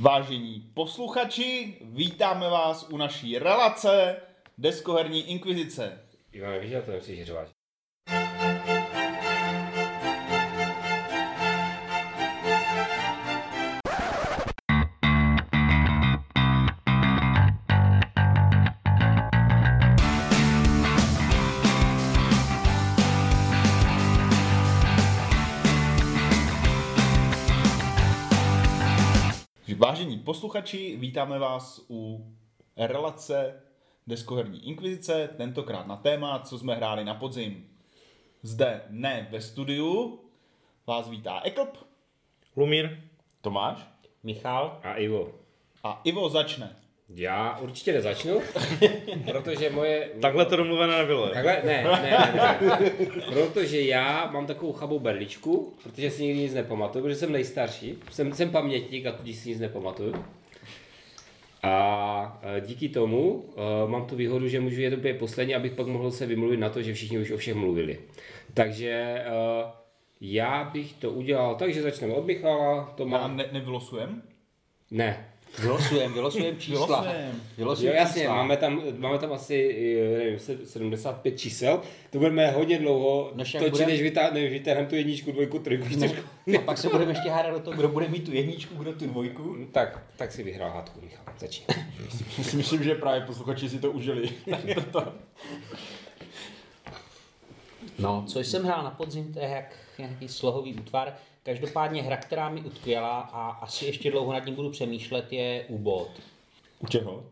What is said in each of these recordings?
Vážení posluchači, vítáme vás u naší relace Deskoherní inkvizice. Ivan, víš, že to nemusíš řovat. Vážení posluchači, vítáme vás u relace Deskoherní inkvizice, tentokrát na téma, co jsme hráli na podzim. Zde ne ve studiu vás vítá Eklp. Lumír, Tomáš. Michal, A Ivo, a Ivo začne. Já určitě nezačnu, protože moje... takhle to domluvené nebylo. Takhle? Ne, ne, ne, ne. Protože já mám takovou chabou berličku, protože si nikdy nic nepamatuju, protože jsem nejstarší, jsem, jsem pamětník a tudíž si nic nepamatuju. A e, díky tomu uh, mám tu výhodu, že můžu jet úplně poslední, abych pak mohl se vymluvit na to, že všichni už o všech mluvili. Takže uh, já bych to udělal tak, že začneme od Michala, to Má má... ne, nevylosujeme? Ne, vylosujem, vylosujem čísla. Vylosujem. Jo, Vylosujem jasně, čísla. máme tam, máme tam asi eh, nevím, se- 75 čísel. To budeme hodně dlouho Než jak točit, budem- než vytá- než vytáhneme tu jedničku, dvojku, trojku, čtyřku. A pak se budeme ještě hádat o tom, kdo bude mít tu jedničku, kdo tu dvojku. Tak, tak si vyhrál hádku, Michal. Začni. Myslím, že právě posluchači si to užili. No, co jsem hrál na podzim, to je jak nějaký slohový útvar. Každopádně hra, která mi utkvěla a asi ještě dlouho nad ní budu přemýšlet, je Ubot. U čeho?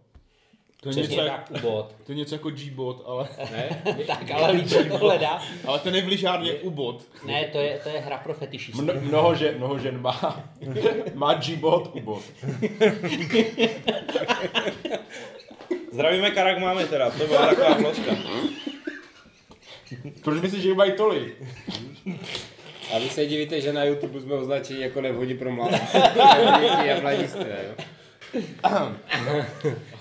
To je, Přesně něco, tak, Ubot. to je něco jako G-bot, ale, Ne? tak, ale líčí to hledá. ale ten je v ližárně U-bot. Ne, to je, to je hra pro fetišisty. Mno, mnoho, žen, mnoho žen má, má G-bot, U-bot. Zdravíme Karak máme teda, to byla taková vložka. Proč myslíš, že jich mají tolik? A vy se divíte, že na YouTube jsme označeni jako nevhodí pro mladé. a mladistvé, jo.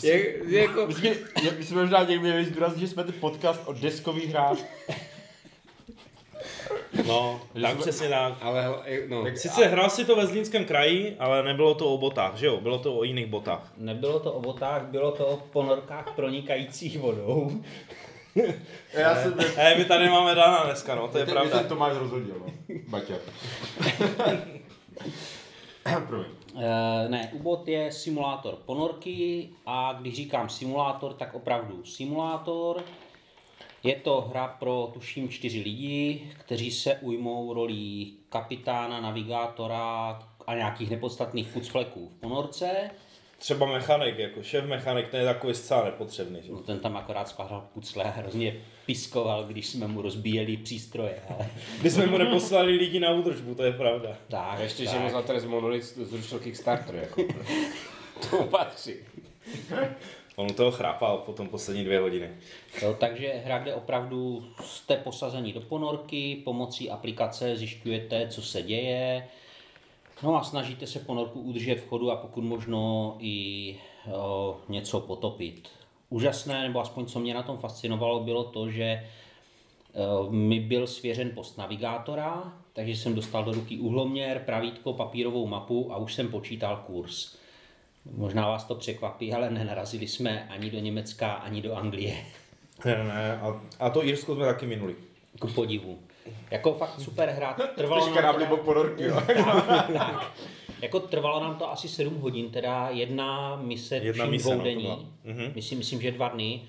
Je, jako, My jsme, my jsme možná někdy měli zdůraznit, že jsme ten podcast o deskových hrách. No, tak přesně tak. ale no, Sice hrál si to ve Zlínském kraji, ale nebylo to o botách, že jo? Bylo to o jiných botách. Nebylo to o botách, bylo to o ponorkách pronikajících vodou. Já jsem... Eh, my tady máme Dana dneska, no, to je pravda. Tomáš rozhodil, no. Baťa. Promiň. Eh, ne, Ubot je simulátor ponorky a když říkám simulátor, tak opravdu simulátor. Je to hra pro tuším čtyři lidi, kteří se ujmou rolí kapitána, navigátora a nějakých nepodstatných pucfleků v ponorce. Třeba mechanik, jako šéf mechanik, ten je takový zcela nepotřebný, že? No, ten tam akorát skládal pucle a hrozně piskoval, když jsme mu rozbíjeli přístroje. Ale... My jsme mu neposlali lidi na údržbu, to je pravda. Tak, A ještě, že tak. mu za trest Monolith zrušil Kickstarter, jako. to patří. On toho chrápal potom poslední dvě hodiny. Jo, takže hra, kde opravdu jste posazení do ponorky, pomocí aplikace zjišťujete, co se děje, no a snažíte se ponorku udržet v chodu a pokud možno i o, něco potopit. Úžasné, nebo aspoň co mě na tom fascinovalo, bylo to, že o, mi byl svěřen post navigátora, takže jsem dostal do ruky uhloměr, pravítko, papírovou mapu a už jsem počítal kurz. Možná vás to překvapí, ale nenarazili jsme ani do Německa, ani do Anglie. Ne, ne, a, a to Irsko jsme taky minuli. Ku podivu. Jako fakt super hra. Trvalo nám to, ponorky, jo. tak, jako trvalo nám to asi 7 hodin, teda jedna mise, Jedna mise, no, to dvoudenní. byla. Mhm. Myslím, myslím, že dva dny.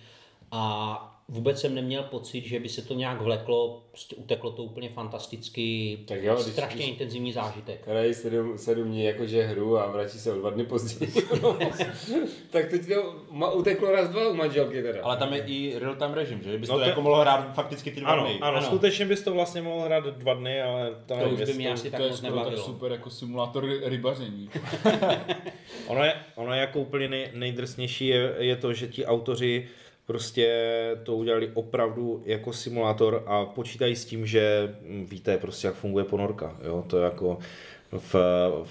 A vůbec jsem neměl pocit, že by se to nějak vleklo, prostě uteklo to úplně fantasticky, Tak jo, strašně když- intenzivní zážitek. Hrají sedm, sedm dní jakože hru a vrátí se o dva dny později. tak teď to ma, uteklo raz dva u manželky teda. Ale tam je i real-time režim, že? Bys No to, to- jako mohl hrát fakticky ty dva Ano, dny. ano, Ano. skutečně bys to vlastně mohl hrát dva dny, ale to, To nevím, už by mě to- asi tak to je moc nebavilo. super jako simulátor rybaření. Ono je, ono je jako úplně nej, nejdrsnější je, je to, že ti autoři prostě to udělali opravdu jako simulátor a počítají s tím, že mm, víte prostě, jak funguje ponorka. Jo? To je jako, v,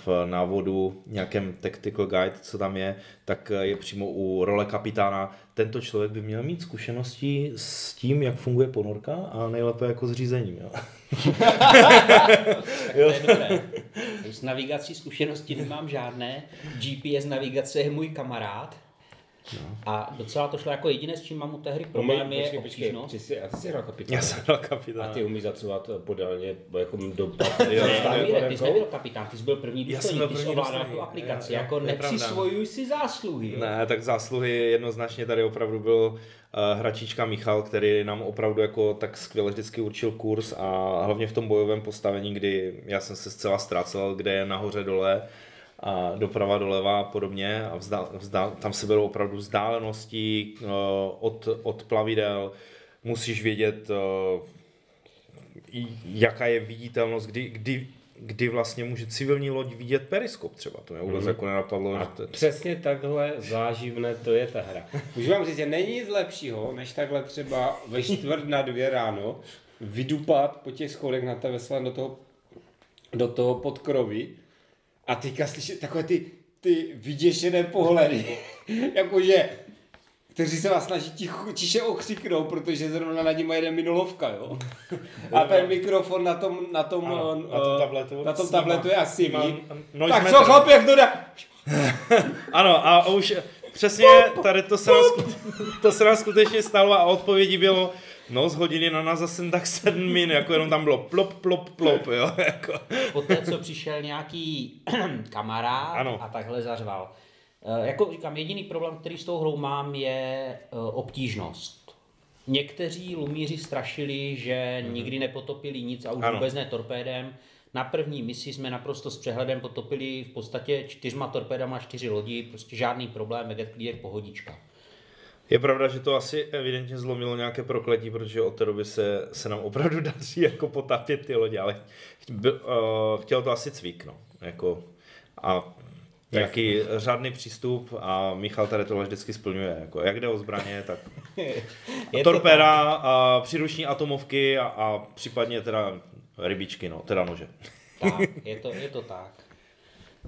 v návodu, nějakém tactical guide, co tam je, tak je přímo u role kapitána. Tento člověk by měl mít zkušenosti s tím, jak funguje ponorka a nejlépe jako s řízením. Jo. To je dobré. S navigací zkušenosti nemám žádné. GPS navigace je můj kamarád. A docela to šlo jako jediné, s čím mám u té hry problém, je počkej, počkej, obtížnost. ty jsi, a ty jsi hrál kapitána. Já jsem A kapitán. ty umíš zacovat podélně jako do Jo, Ne, Mírek, ty jsi nebyl kapitán, ty jsi byl první důstojník, ty jsi první ovládal tu aplikaci, jo, jako nepřisvojuj si zásluhy. Ne, tak zásluhy jednoznačně tady opravdu byl uh, hračička Michal, který nám opravdu jako tak skvěle vždycky určil kurz a hlavně v tom bojovém postavení, kdy já jsem se zcela ztrácel, kde je nahoře dole a doprava doleva a podobně a vzdál, vzdál, tam se berou opravdu vzdálenosti uh, od, od plavidel, musíš vědět, i- jaká je viditelnost, kdy, kdy, kdy vlastně může civilní loď vidět periskop třeba, to mě vůbec Mhm. jako nenapadlo. A že to, přesně takhle záživné to je ta hra. Můžu vám říct, že není nic lepšího, než takhle třeba ve čtvrt na dvě ráno vydupat po těch schodech na té vesle do toho, do toho podkroví a teďka slyšet takové ty, ty vyděšené pohledy, jakože kteří se vás snaží ticho, tiše okřiknout, protože zrovna na něm jede minulovka, jo. A ten mikrofon na tom, na tom, Ano, eh, na tom tabletu. na tom tabletu je asi mý. noise Tak co chlap, jak to dá? Ano, a už přesně tady to se, nám, to se nám skutečně stalo a odpovědi bylo, no zhodili na nás zase tak sedm min, jako jenom tam bylo plop, plop, plop, jo, jako. Poté, co přišel nějaký kamarád Ano. a takhle zařval. E, Jako říkám, jediný problém, který s tou hrou mám, je e, obtížnost. Někteří lumíři strašili, že nikdy nepotopili nic a už Ano. vůbec ne torpédem. Na první misi jsme naprosto s přehledem potopili v podstatě čtyřma torpédama čtyři lodi, prostě žádný problém, Eget Clear, pohodička. Je pravda, že to asi evidentně zlomilo nějaké prokletí, protože od té doby se, se nám opravdu daří jako potápět ty lodě, ale uh, chtěl to asi cvik, no, jako a nějaký řádný přístup a Michal tady tohle vždycky splňuje, jako jak jde o zbraně, tak to torpéda, a příruční atomovky a, a případně teda rybičky, no, teda nože. Tak, je to, je to tak.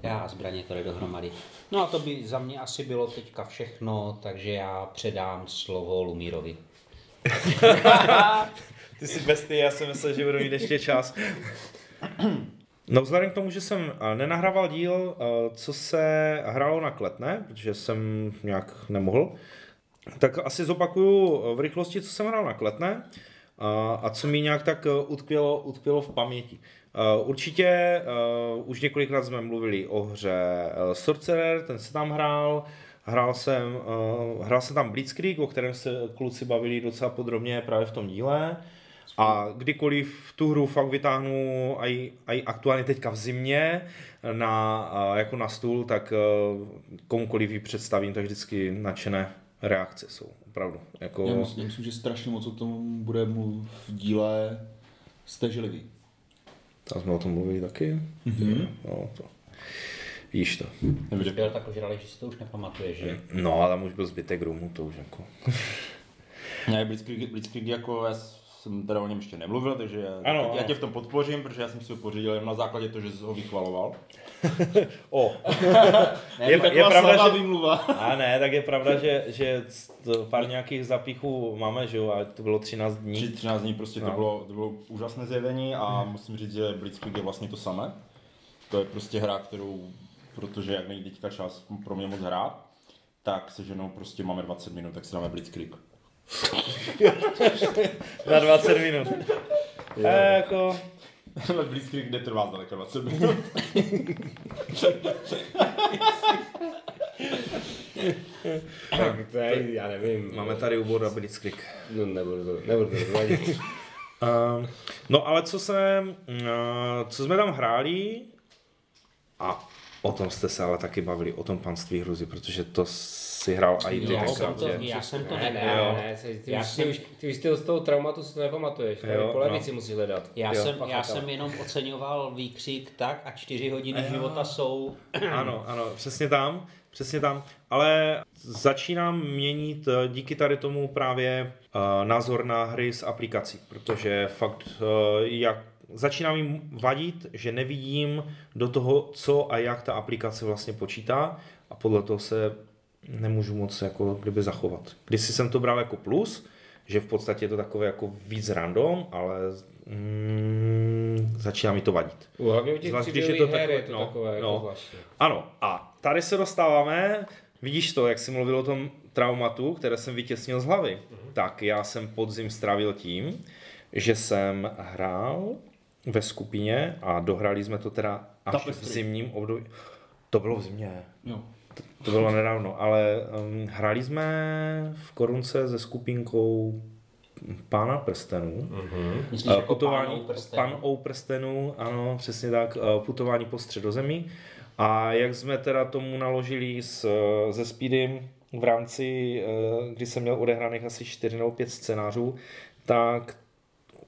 Já a zbraně jde dohromady. No a to by za mě asi bylo teďka všechno, takže já předám slovo Lumírovi. Ty jsi bestie, já jsem myslel, že budu mít ještě čas. No vzhledem k tomu, že jsem eh, nenahrával díl, eh, co se hrálo na kletné, protože jsem nějak nemohl, tak asi zopakuju eh, v rychlosti, co jsem hrál na kletné a, a co mi nějak tak utkvělo, utkvělo v paměti. Eh, Určitě uh, už několikrát jsme mluvili o hře uh, Sorcerer, ten se tam hrál, hrál jsem, hrál jsem tam Blitzkrieg, o kterém se kluci bavili docela podrobně právě v tom díle. A kdykoliv tu hru fakt vytáhnu, aj aktuálně teďka v zimě, na, jako na stůl, tak komukoliv ji představím, tak vždycky nadšené reakce jsou, opravdu. Jako, Já myslím, já myslím, že strašně moc o tom bude v díle stežlivý. Tam jsme o tom mluvili taky. Mm-hmm. No, to. Víš to. Když byl tak ožralý, že si to už nepamatuješ, že? No, ale tam už byl zbytek rumu, to už jako. Ne, Blitzkrieg, Blitzkrieg jako já jsem teda o něm ještě nemluvil, takže já, Ano, já ano. tě v tom podpořím, protože já jsem si ho pořídil jen na základě toho, že jsi ho vychvaloval. O, Ne, Je- je pravda, že- výmluva. a ne, tak je pravda, že, že to pár nějakých zapichů máme, že jo, a to bylo 13 Tři, dní. 13 dní prostě No. to, bylo, to bylo úžasné zjevení a musím říct, že Blitzkrieg je vlastně to samé. To je prostě hra, kterou, protože jak není teďka čas pro mě moc hrát, tak se ženou prostě máme 20 minut, tak si dáme Blitzkrieg. Na 20 minut. A jako, Ale Blitzkrieg netrvá zdaleka 20 minut. Tak to je, já nevím. máme tady úbor na Blitzkrieg. No, nebudu to, nebudu to rozvádět. Uh, no ale co se, uh, co jsme tam hráli a o tom jste se ale taky bavili, o tom panství hruzy, protože to si hrál i ty Já jsem to, že? já jsem to ne, ne, ne, ty, ty, Já už, jsem- ty, už, ty už ty z toho traumatu si to nepamatuješ. Jo, po no. levici musíš hledat. Já, Jo, jsem, já pachatele. jsem jenom oceňoval výkřik tak a čtyři hodiny života jsou. Ano, ano, přesně tam, přesně tam. Ale začínám měnit eh, díky tady tomu právě uh, názor na hry z aplikací, protože fakt, uh, jak začíná mi vadit, že nevidím do toho, co a jak ta aplikace vlastně počítá a podle toho se nemůžu moc jako kdyby zachovat. Když jsem to bral jako plus, že v podstatě je to takové jako víc random, ale mm, začíná mi to vadit. Hlavně u těch Zvlášť, když je to takové- je to no, takové jako no. zvláštní. Ano, a tady se dostáváme, vidíš to, jak jsi mluvil o tom traumatu, které jsem vytěsnil z hlavy. Tak já jsem podzim strávil tím, že jsem hrál ve skupině a dohrali jsme to teda až v Tapestry. zimním období. To bylo v zimě. Jo. To bylo nedávno, ale um, hráli jsme v Korunce se skupinkou Pána prstenů. Myslíš Eh, jako putování, pánou prstenů? pan prstenů, ano, přesně tak, eh, putování po středozemí. A jak jsme teda tomu naložili s, eh, se Speedem v rámci, eh, kdy jsem měl odehraných asi 4 nebo 5 scénářů, tak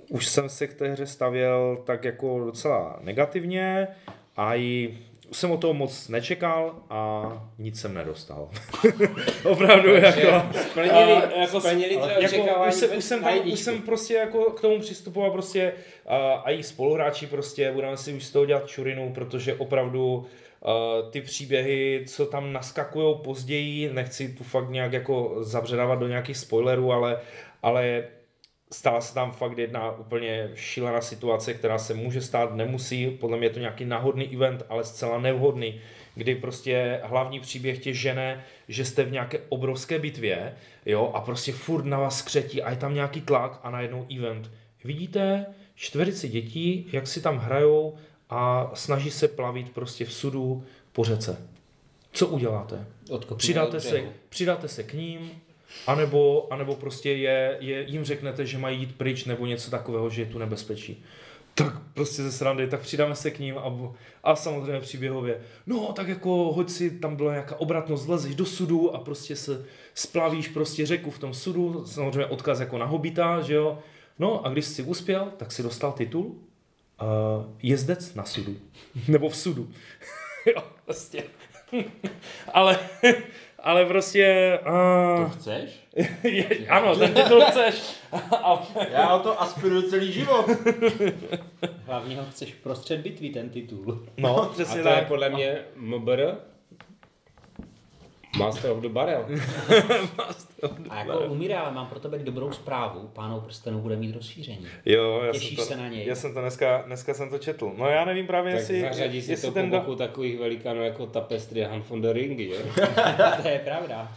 už jsem se k té hře stavěl tak jako docela negativně a i jsem o toho moc nečekal a nic jsem nedostal. Opravdu jako... Splnili, A jako, splnili tvoje jako, už, jsem, už, jsem už jsem prostě jako k tomu přistupoval prostě a, a i spoluhráči prostě, budeme si už z toho dělat čurinu, protože opravdu uh, ty příběhy, co tam naskakují později, nechci tu fakt nějak jako zabředávat do nějakých spoilerů, ale, ale stala se tam fakt jedna úplně šílená situace, která se může stát, nemusí, podle mě je to nějaký náhodný event, ale zcela nevhodný, kdy prostě hlavní příběh tě žene, že jste v nějaké obrovské bitvě, jo, a prostě furt na vás skřetí a je tam nějaký tlak a najednou event. Vidíte čtverici dětí, jak si tam hrajou a snaží se plavit prostě v sudu po řece. Co uděláte? Přidáte se, přidáte se k ním, anebo, anebo prostě je, je, jim řeknete, že mají jít pryč, nebo něco takového, že je tu nebezpečí. Tak prostě ze srandy, tak přidáme se k ním a, a samozřejmě příběhově, no tak jako hoď si, tam byla nějaká obratnost, zlezeš do sudu a prostě se splavíš prostě řeku v tom sudu, samozřejmě odkaz jako na hobita, že jo. No a když jsi uspěl, tak si dostal titul uh, jezdec na sudu, nebo v sudu. jo, prostě. ale, ale prostě... To Uh, chceš? je, ano, ten titul chceš. Já o to aspiruju celý život. Hlavně ho chceš prostřed bitvy, ten titul. no, A přesně to je tak. podle mě MBR. Master of the Barrel. A jako umírá, ale mám pro tebe dobrou zprávu. Pánou prstenů bude mít rozšíření. Jo, já Těšíš jsem to, se na něj? Já jsem to dneska, dneska jsem to četl. No já nevím právě, Tak jestli, zařadí si jestli to ten po da- boku takových velikánů jako Tapestry a Han von der Ringy, jo? to je pravda.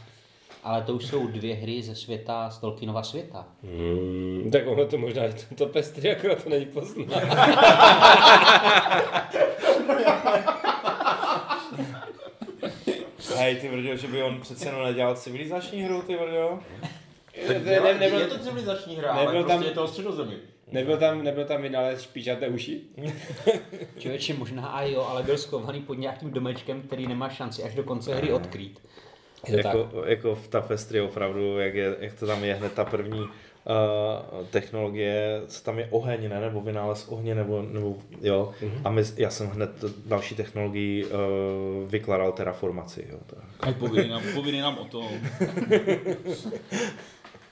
Ale to už jsou dvě hry ze světa, z Tolkienova světa. Hmm, tak ono to možná je to Tapestry, akorát to není poznat. Hej, ty vrďo, že by on přece jenom nedělal civilizační hru, ty vrďo. Ne, Ne, ne, nebyl, je to civilizační hra, ale nebyl prostě tam- je to o středozemi. nebyl, tam, nebyl tam vynález špičaté uši? Člověče, možná a jo, ale byl schovaný pod nějakým domečkem, který nemá šanci až do konce hry odkrýt. Je to tak. Jako, jako v Tapestry opravdu, jak, je, jak to tam je hned ta první uh, technologie, co tam je oheň, ne? nebo vynález ohně, nebo, nebo jo. Mhm. Mm-hmm. A my, já jsem hned další technologii uh, vykládal terraformaci, jo. To, Tak povídej nám, povídej nám o tom.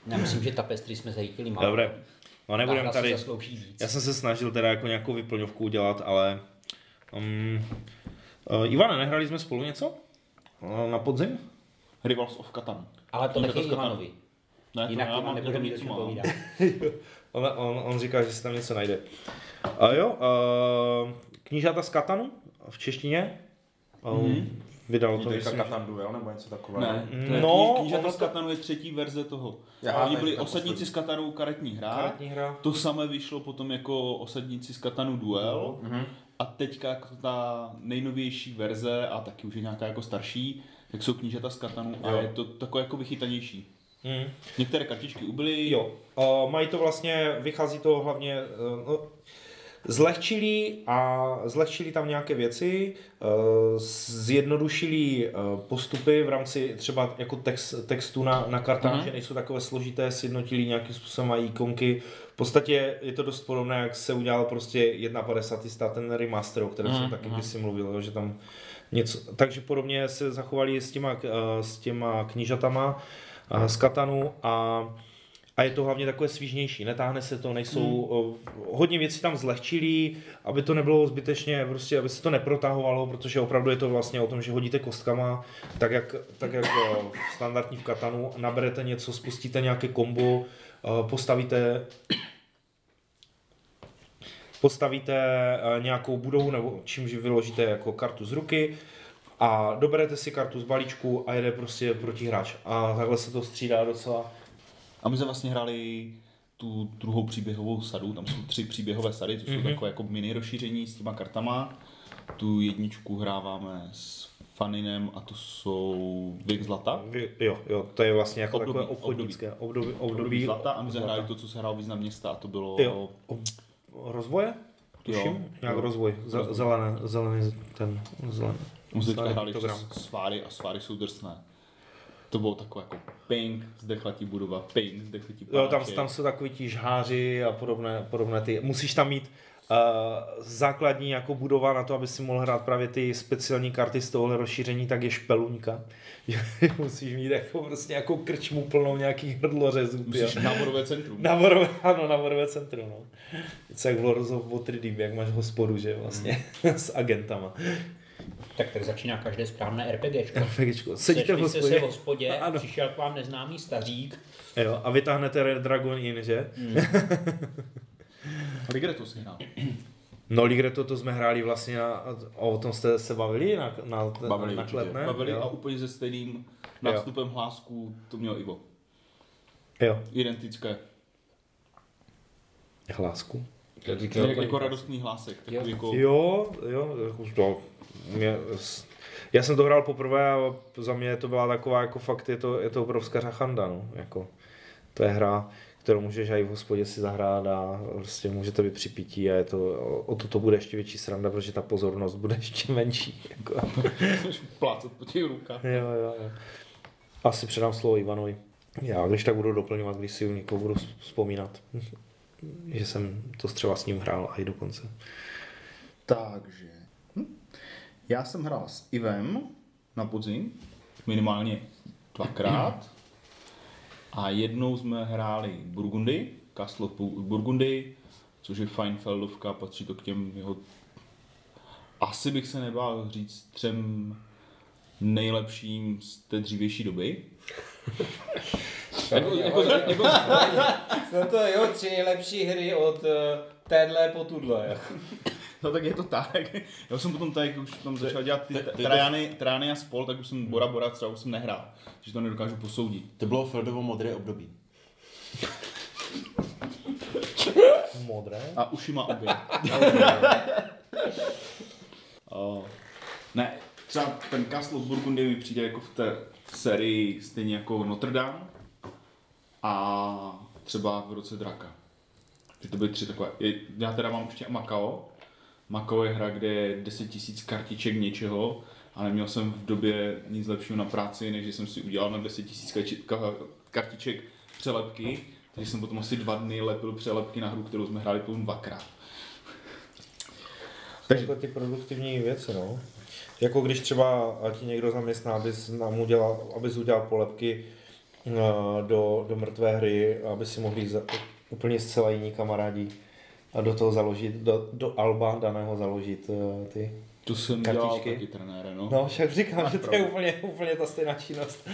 Já myslím, že tapestry jsme zajítili málo. Dobré, no nebudem tady, já jsem se snažil teda jako nějakou vyplňovku udělat, ale um, uh, Ivane, nehrali jsme spolu něco? Na podzim? Rivals of Catan. Ale to nechej Catan. Ivanovi. Ne, to Jinak já Ivan mám jenom mít o něco čem mám. povídat. On, on, on říká, že se tam něco najde. A jo, uh, knížata z Katanu v češtině. Um, Vydal to, To myslím, Katan Duel nebo něco takového. Ne, to je No, knížata z to- Katanu je třetí verze toho. Aha, Oni byli osadníci poslední. z Katanu karetní hra. karetní hra. To samé vyšlo potom jako osadníci z Katanu Duel. Mhm. A teďka jako ta nejnovější verze a taky už je nějaká jako starší, tak jsou knížata z Katanu a Jo. je to takové jako vychytanější. Mm. Některé kartičky ubyly. Jo, uh, mají to vlastně, vychází to hlavně, uh, no, zlehčili a zlehčili tam nějaké věci, uh, zjednodušili uh, postupy v rámci třeba jako text, textu na, na kartách, Mhm. že nejsou takové složité, sjednotili nějakým způsobem mají ikonky. V podstatě je to dost podobné, jak se udělal prostě 1.50 ten remaster, o kterém jsem Mhm, taky mhm. kdysi mluvil, že tam něco, takže podobně se zachovali s těma, s těma knížatama uh, z Katanu a a je to hlavně takové svížnější, netáhne se to, nejsou, hmm. hodně věcí tam zlehčilí, aby to nebylo zbytečně, prostě, aby se to neprotahovalo, protože opravdu je to vlastně o tom, že hodíte kostkama, tak jak, tak jak o, standardní v Katanu, naberete něco, spustíte nějaké kombo, postavíte postavíte eh, nějakou budovu nebo čímž vyložíte jako kartu z ruky a doberete si kartu z balíčku a jede prostě protihráč. A takhle se to střídá docela. A my jsme vlastně hráli tu druhou příběhovou sadu, tam jsou tři příběhové sady, mm-hmm. jsou takové jako mini rozšíření s těma kartama. Tu jedničku hráváme s Faninem a to jsou Věk zlata. Vy- Jo, jo, to je vlastně jako Období, takové obchodnické období, období, Období zlata a my jsme hráli to, co se hrálo význam města a to bylo... Jo, ob, rozvoje? Tuším, Jo, nějak jo. rozvoj, Ze- zelené, zelený ten, zelený. My jsme hráli sváry a sváry jsou drsné. To bylo takové jako ping, zdechla ti budova, ping, zdechla ti Jo, tam, paláček. tam jsou takový ti žháři a podobné, podobné ty. Musíš tam mít uh, základní jako budova na to, aby si mohl hrát právě ty speciální karty z tohohle rozšíření, tak je špeluňka. Musíš mít jako prostě nějakou krčmu plnou nějakých hrdlořezů. jo. Musíš náborové centrum. Naborové, ano, naborové centrum, no. Něco jak v Lords of Waterdeep, jak máš hospodu, že vlastně, s agentama. Tak tak začíná každé správné RPGčko. RPGčko. Sedíte v hospodě. se v hospodě, Ano. přišel k vám neznámý stařík. Jo, a vytáhnete Red Dragon Inn, že? Ligretu si hrál. No Ligreto to jsme hráli vlastně na, o tom jste se bavili na, na, Bavili na klet, ne? Bavili jo. a úplně se stejným nástupem hlásku to měl Ivo. jo. Identické. Hlásku. To Jako, říkal, jako radostný hlásek. Takový jako... Jo, jo, jako to, mě, já jsem to hrál poprvé a za mě to byla taková jako fakt, je to, je to obrovská řachanda, no, jako, to je hra, kterou můžeš i v hospodě si zahrát a prostě můžete být při pití a je to, o to to bude ještě větší sranda, protože ta pozornost bude ještě menší, jako. Plácat po těch rukách. Jo, jo, jo. Asi předám slovo Ivanovi. Já když tak budu doplňovat, když si u někoho budu vzpomínat, že jsem to třeba s ním hrál a i dokonce. Takže. Hm. Já jsem hrál s Ivem na podzim, minimálně dvakrát. A jednou jsme hráli Burgundy, Castle of Bu- Burgundy, což je Feinfeldovka, patří to k těm jeho... Asi bych se nebál říct třem nejlepším z té dřívější doby. jako, jako, jako, No to jo, tři nejlepší hry od uh, téhle po tuhle. No tak je to tak. Já jsem potom tak, už tam začal dělat ty ty- ty- Trajany, Trajany a spol, tak už jsem Bora Bora třeba už jsem nehrál. Takže to nedokážu posoudit. To bylo Feldovo modré období. Modré. A uši má obě. Ne, třeba ten Castle of Burgundy mi přijde jako v té sérii stejně jako Notre Dame a třeba v roce Draka. Že to byly tři takové. Já teda mám ještě Macao. Macao je hra, kde je 10 000 kartiček něčeho a neměl jsem v době nic lepšího na práci, než jsem si udělal na 10 000 kači- ka- kartiček přelepky. Takže jsem potom asi dva dny lepil přelepky na hru, kterou jsme hráli potom dvakrát. Takže ty produktivní věci, no. Jako když třeba ti někdo zaměstná, abys nám udělal, abys udělal polepky do, do mrtvé hry, aby si mohli za, úplně zcela jiní kamarádi a do toho založit, do, do Alba daného založit eh, ty. To jsem dělal Kartičky. taky trenére, no. No, však říkám, Máš že to je úplně, úplně ta stejná činnost.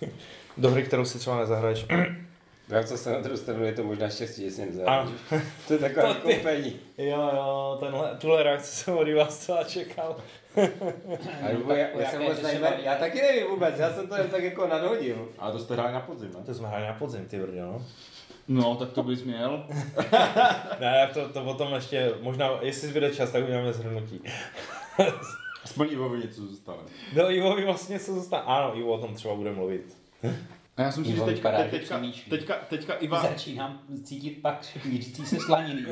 Do hry, kterou si třeba nezahraješ. Já co se na druhou stranu je to možná štěstí, že Ano. nezahraješ. To je takové koupení. Jo, jo, tenhle, tuhle reakci jsem od vás zcela čekal. Ale vůbec, já, já, jsem já taky nevím vůbec, já jsem to jen tak jako nadhodil. Ale to jste hráli na podzim, ne? To jsme hráli na podzim, ty brdě, no. No, tak to bys měl. Ne, to, to potom ještě, možná, jestli zbyde čas, tak uděláme zhrnutí. Aspoň Ivovi něco zůstane. No Ivovi vlastně se zůstane, ano, Ivo o tom třeba bude mluvit. A já si myslím, že teďka, vypadá, teďka, přemýšlí. teďka, teďka Iva... Začínám cítit pak mířící se slaniny.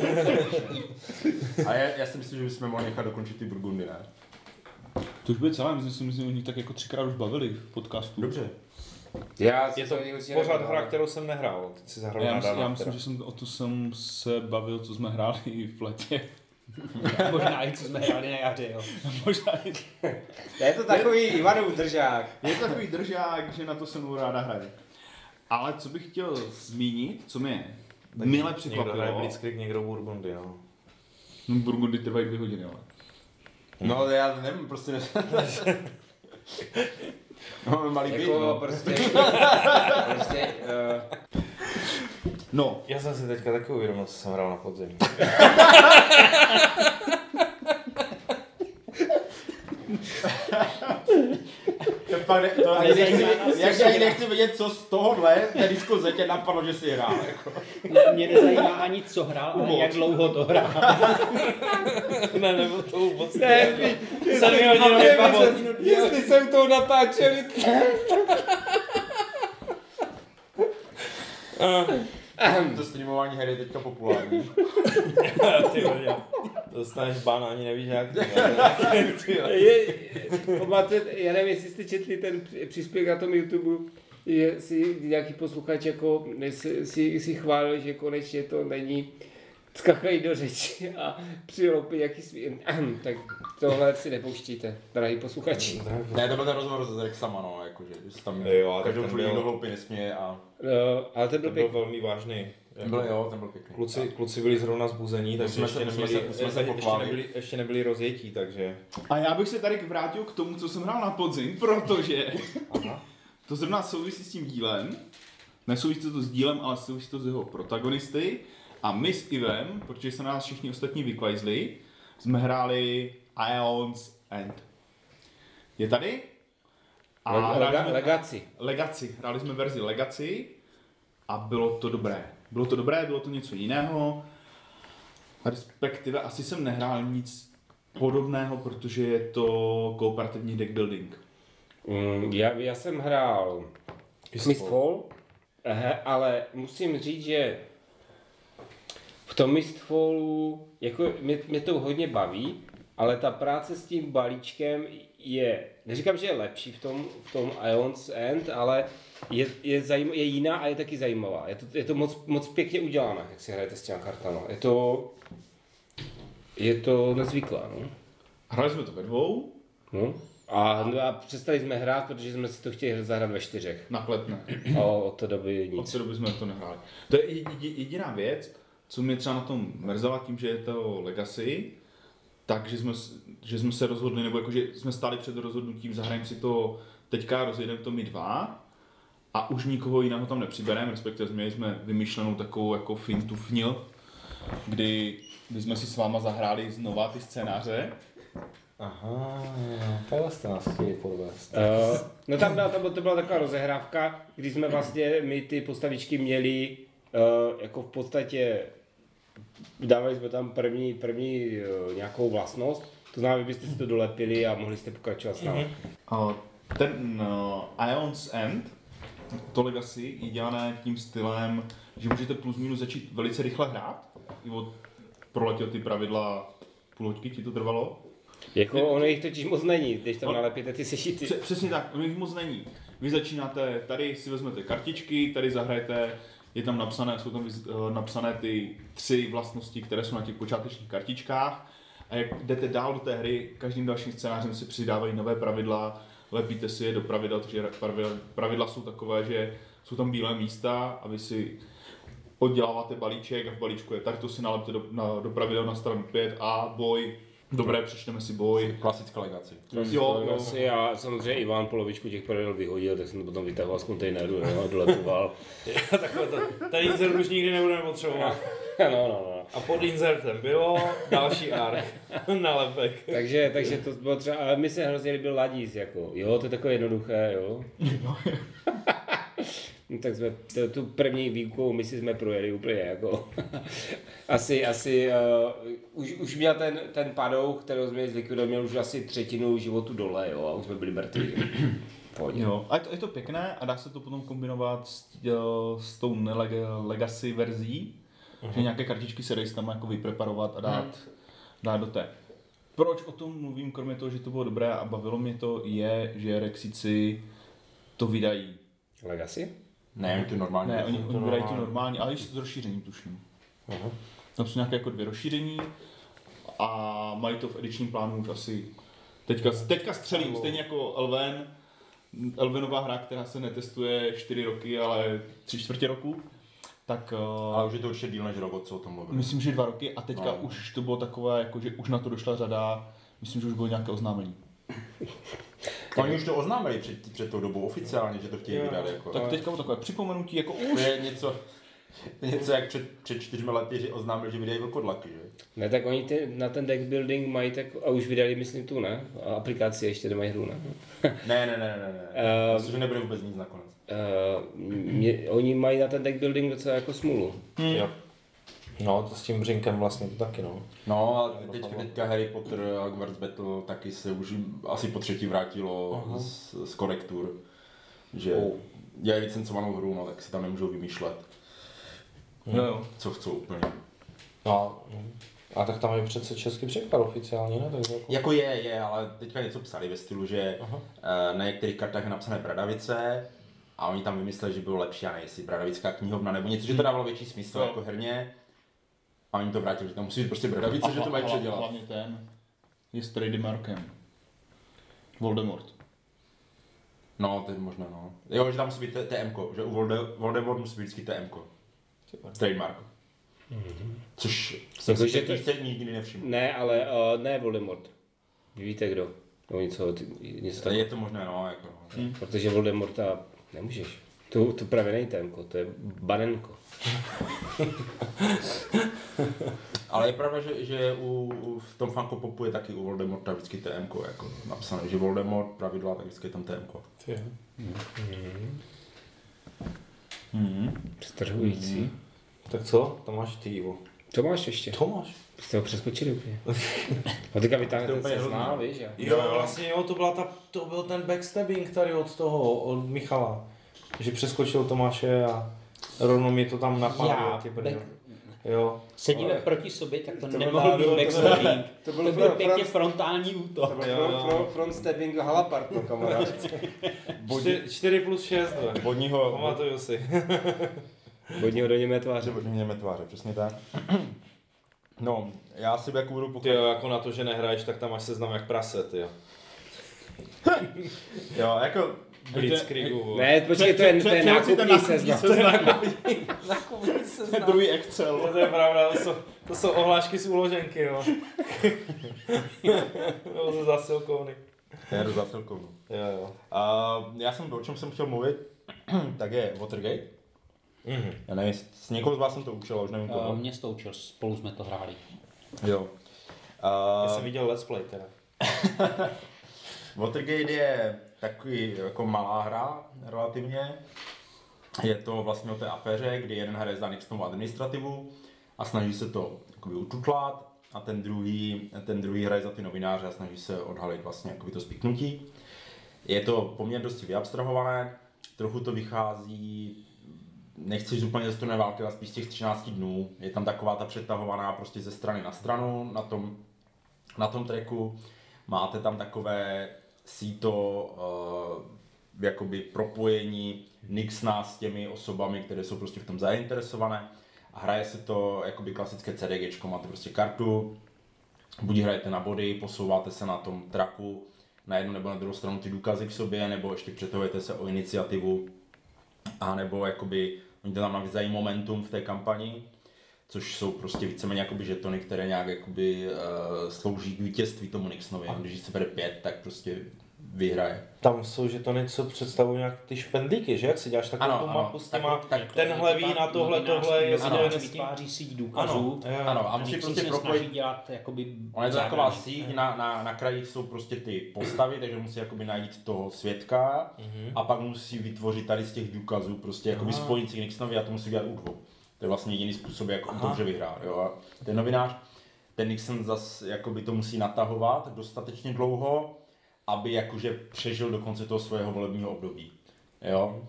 A já, já si myslím, že bychom mohli nechat dokončit ty Burgundy, ne? To už bude celé, my jsme si myslím, o nich tak jako třikrát už bavili v podcastu. Dobře. Já Je to pořád hra, kterou jsem nehrál. Teď si zahrál Já, na myslím, já myslím, že jsem, o to jsem se bavil, co jsme hráli v letě. Možná i co jsme hráli na jaře, jo. Možná i... Je to takový Ivanův držák. Je to takový držák, že na to se mu ráda hraje. Ale co bych chtěl zmínit, co mě mile Někdo hraje překvapilo, Blitzkrieg, někdo Burgundy, no. no Burgundy trvají dvě hodiny, ale. No já nevím, prostě ne... Máme malý Jako jako... prostě, prostě uh, No, Já jsem si teďka taky uvědomil, co jsem hrál na podzim. Fakt ne, to Ale nechci, jak co ani nechci vědět, co z tohohle té diskuze tě napadlo, že jsi hrál. Jako. Ne, mě nezajímá ani co hrál, ale jak dlouho to hrál. ne, nebo to vůbec ne, Jsem mi hodinu nepamatuju. jestli jsem to natáčeli, To streamování her je teďka populární. Ty vole, dostaneš ban, ani nevíš jak. Je, pamatujete, já nevím, jestli jste četli ten příspěvek na tom YouTube, že si nějaký posluchač jako si, si, si chválil, že konečně to není skakají do řeči a přiloupí nějaký svý... tak tohle si nepouštíte, drahý posluchači. Ne, to byl ten rozhovor s Rexama, no, jakože, tam Jo, každou ten chvíli byl- do hloupy nesměje a... No, ale ten byl To byl pěkný. velmi vážný. Ten byl, jo, ten byl pěkný. Kluci, kluci byli zrovna zbuzení, takže Musíme ještě se- musíme nebyli, se- musíme se ještě, nebyli, ještě nebyli rozjetí, takže... a já bych se tady vrátil k tomu, co jsem hrál na podzim, protože to zrovna souvisí s tím dílem. Nesouvisí to s dílem, ale souvisí to s jeho protagonisty. A my s Ivem, protože se na nás všichni ostatní vykvajzli, jsme hráli Ions End. Je tady? A Lega, hráli lega, jsme- legaci. Legacy. Hráli jsme verzi Legacy a bylo to dobré. Bylo to dobré, bylo to něco jiného. Respektive asi jsem nehrál nic podobného, protože je to kooperativní deck building. Mm, já, já jsem hrál Mistfall, ale musím říct, že v tom Mistfallu, jako mě, mě to hodně baví, ale ta práce s tím balíčkem je, neříkám, že je lepší v tom, v tom Ions End, ale je, je, zajím, je jiná a je taky zajímavá. Je to, je to moc, moc pěkně udělané, jak si hrajete s těma kartama. Je to, je to nezvyklé, no. Hráli jsme to ve dvou, No. A, no a přestali jsme hrát, protože jsme si to chtěli zahrát ve čtyřech. nakletne. A od té doby Od nic. té doby jsme to nehráli. To je jedi- jediná věc, co mě třeba na tom mrzela tím, že je to Legacy, takže jsme, s- že jsme se rozhodli, nebo jako, že jsme stáli před rozhodnutím, zahrajeme si to teďka, rozjedeme to my dva a už nikoho jiného tam nepřibereme, respektive měli jsme vymyšlenou takovou jako fintu fnil, kdy, kdy jsme si s váma zahráli znova ty scénáře. Aha, takhle jste nás chtěli podvést. Uh, no tam, byla, tam to byla taková rozehrávka, kdy jsme vlastně my ty postavičky měli uh, jako v podstatě dávali jsme tam první, první uh, nějakou vlastnost, to znamená, vy byste si to dolepili a mohli jste pokračovat s námi. A ten uh, Ions End, to Legacy, je dělané tím stylem, že můžete plus minus začít velice rychle hrát. I od proletěl ty pravidla půl hoďky ti to trvalo. Jako ono jich totiž moc není, když tam On- nalepíte ty sešity. Pře- přesně tak, ono jich moc není. Vy začínáte, tady si vezmete kartičky, tady zahrajete, je tam napsané, jsou tam eh, napsané ty tři vlastnosti, které jsou na těch počátečních kartičkách. A jak jdete dál do té hry, každým dalším scénářem se přidávají nové pravidla, lepíte si je do pravidel, takže pravidla, pravidla jsou takové, že jsou tam bílé místa a vy si odděláváte balíček a v balíčku je tak to si nalepte do, na, do pravidel na stranu 5 a boj, dobré, přečteme si boj. Klasická legaci. Jo, jo. Asi a samozřejmě Ivan polovičku těch pravidel vyhodil, tak jsem to potom vytahoval z kontejneru, jo, a doletoval. Takhle to. Ten insert už nikdy nebudeme potřebovat. no, no, no. A pod insertem bylo další ark. Nalepek. Takže, takže to bylo třeba, ale mi se hrozně líbil Ladíc, jako, jo, to je takové jednoduché, jo. No, tak jsme to, tu první výukovou misi jsme projeli úplně jako. asi, asi, uh, už, už měl ten, ten padouch, kterou jsme zlikvidovali, měl už asi třetinu životu dole, jo, a už jsme byli mrtví. Pohodě. Jo, a je to, je to pěkné a dá se to potom kombinovat s, jo, s tou legacy verzí, uh-huh. že nějaké kartičky se dají tam jako vypreparovat a dát, uh-huh. dát do té. Proč o tom mluvím, kromě toho, že to bylo dobré a bavilo mě to, je, že Rexici to vydají. Legacy? Ne, ty normální. Ne, oni, to oni vydají to normální. normálně, ale již s rozšířením tuším. Aha. Tam jsou nějaké jako dvě rozšíření a mají to v edičním plánu už asi teďka, teďka střelím, stejně jako Elven, Elvenová hra, která se netestuje 4 roky, ale 3 čtvrtě roku. Tak uh, Ale už je to určitě díl než rok, co o tom mluvím. myslím, že dva roky a teďka No. už to bylo takové, jako, že už na to došla řada, myslím, že už bylo nějaké oznámení. Oni už to oznámili před, před tou dobou oficiálně, že to chtějí Jo. vydat. Jako. Tak teďka takové připomenutí, jako to už. je něco, to je něco jak před, před čtyřmi lety, že oznámili, že vydají vlkodlaky, že? Ne, tak oni ty, na ten deck building mají tak, a už vydali, myslím, tu, ne? A aplikaci ještě nemají hru, ne? Ne, ne, ne, ne, ne. Ehm. Myslím, že nebude vůbec nic nakonec. Uh, mě, oni mají na ten deck building docela jako smůlu. Jo. No, to s tím břinkem vlastně to taky, no. No a teď, teďka Harry Potter a Hogwarts Battle taky se už asi po třetí vrátilo z, z korektur. Že Oh. dělají licencovanou hru, no, tak si tam nemůžou vymýšlet, Jo, jo. co chcou úplně. No, a tak tam je přece český překlad oficiálně, ne? Tak jako... Jako je, je, ale teďka něco psali ve stylu, že Aha. eh, na některých kartách je napsané Bradavice a oni tam vymysleli, že bylo lepší, já nevím, jestli Bradavická knihovna nebo něco, že to dávalo větší smysl Jo. jako herně. A oni to vrátili, že tam musí být prostě Bradavice, že to mají předělat. Hlavně ten je s Trademarkem. Voldemort. No, to je možné, no. Jo, že tam musí být T- TM, že u Volde, Voldemort musí být vždycky TM. Trademark. Což jsem si že to- nikdy, nevšiml. Ne, ale uh, ne Voldemort. Vy víte kdo? No něco, ty- něco Je takového. to možné, no, jako no. Protože Voldemorta nemůžeš. To, to právě není témko, to je banenko. Ale je pravda, že, že u, u, v tom Funko Popu je taky u Voldemorta vždycky TM, jako napsané, že Voldemort pravidla, tak vždycky je tam TM. Ty jo. Strhující. Tak co? To máš ty, Ivo. To máš ještě. To máš. Jste ho přeskočili úplně. A teďka vytáhne ten hrozný. víš? a- Jo, vlastně jo, to, byla ta, to byl ten backstabbing tady od toho, od Michala. Že přeskočil Tomáše a rovnou mi to tam napadlo. Já, ty brďo. back- Jo. Sedíme proti sobě, tak to, To nemohl být to bylo- backstabbing. to To bylo byl pěkně front- frontální útok. To byl Jo, front, front, front stepping Halapartu, kamarád. Čty- 4 plus 6, dve. Bodního, Pamatuju si. Bodního do němé tváře. bodního tváře, přesně tak. No, já si jako budu Ty pokračovat. jo, jako na to, že nehraješ, tak tam máš seznam jak prase, ty jo. Jo, jako Blitzkriegu. Ne, počkej, to je, to je nákupní nákupní seznam. To je druhý Excel. To je pravda, to jsou, to jsou ohlášky z úloženky, jo. Nebo ze zásilkovny. já jdu. Jo, jo. A já jsem, o čem jsem chtěl mluvit, tak je Watergate. Mhm. Já nevím, s někoho z vás jsem to učil, ale už nevím Uh, koho. mě stoučil, spolu jsme to hráli. Jo. Já Uh, jsem viděl let's play teda. Watergate je takový jako malá hra relativně. Je to vlastně o té aféře, kdy jeden hraje za Nixonovu administrativu a snaží se to jakoby ututlat a ten druhý, ten druhý hraje za ty novináře a snaží se odhalit vlastně jakoby to spiknutí. Je to poměrně dosti vyabstrahované, trochu to vychází, nechci úplně ze studené války, ale spíš z těch 13 dnů. Je tam taková ta přetahovaná prostě ze strany na stranu na tom, na tom tracku. Máte tam takové síto uh, jakoby propojení Nixna s těmi osobami, které jsou prostě v tom zainteresované. A hraje se to jakoby klasické CDG, máte prostě kartu, buď hrajete na body, posouváte se na tom traku, na jednu nebo na druhou stranu ty důkazy v sobě, nebo ještě přetahujete se o iniciativu, a nebo jakoby, oni tam navízají momentum v té kampani, což jsou prostě víceméně jakoby žetony, které nějak jakoby uh, slouží k vítězství tomu Nixonovi. Když se bere pět, tak prostě vyhraje. Tam jsou žetony, co představují nějak ty špendlíky, že? Jak si děláš takovou Ano, tu ano. mapu s Tak- těma, tak- tenhle ví na tohle, tohle, ano. je tím. vytváří síť důkazů. Ano. Ano, a A musí prostě propojit dělat jakoby Ona je to taková síť, na, na, na krajích jsou prostě ty postavy, takže musí jakoby najít toho svědka a pak musí vytvořit tady z těch důkazů prostě jakoby spojit k Nixonovi a to musí dělat u dvou. To je vlastně jediný způsob, jak on to může vyhrát. Jo? A ten novinář, ten Nixon zas jakoby to musí natahovat dostatečně dlouho, aby jakože přežil do konce toho svého volebního období. Jo?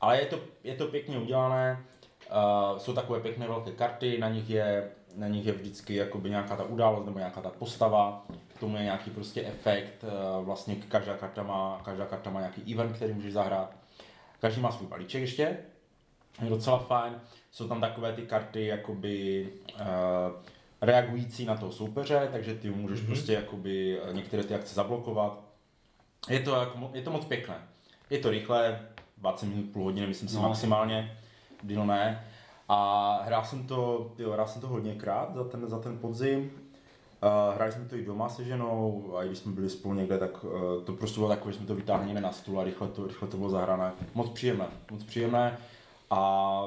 Ale je to, je to pěkně udělané, uh, jsou takové pěkné velké karty, na nich je, na nich je vždycky jakoby nějaká ta událost nebo nějaká ta postava, k tomu je nějaký prostě efekt, uh, vlastně každá karta, má, každá karta má nějaký event, který můžeš zahrát. Každý má svůj balíček ještě, je docela fajn. Jsou tam takové ty karty jakoby uh, reagující na toho soupeře, takže ty můžeš mm-hmm. prostě jakoby některé ty akce zablokovat. Je to, jako, je to moc pěkné. je to rychle, 20 minut, půl hodiny, myslím si No. maximálně, díl ne. A hrál jsem to, jo, hrál jsem to hodněkrát za ten, za ten podzim. Uh, hráli jsme to i doma se ženou a i když jsme byli spolu někde, tak uh, to prostě bylo takové, že jsme to vytáhli někde na stůl a rychle to, rychle to bylo zahrané. Moc příjemné, moc příjemné. A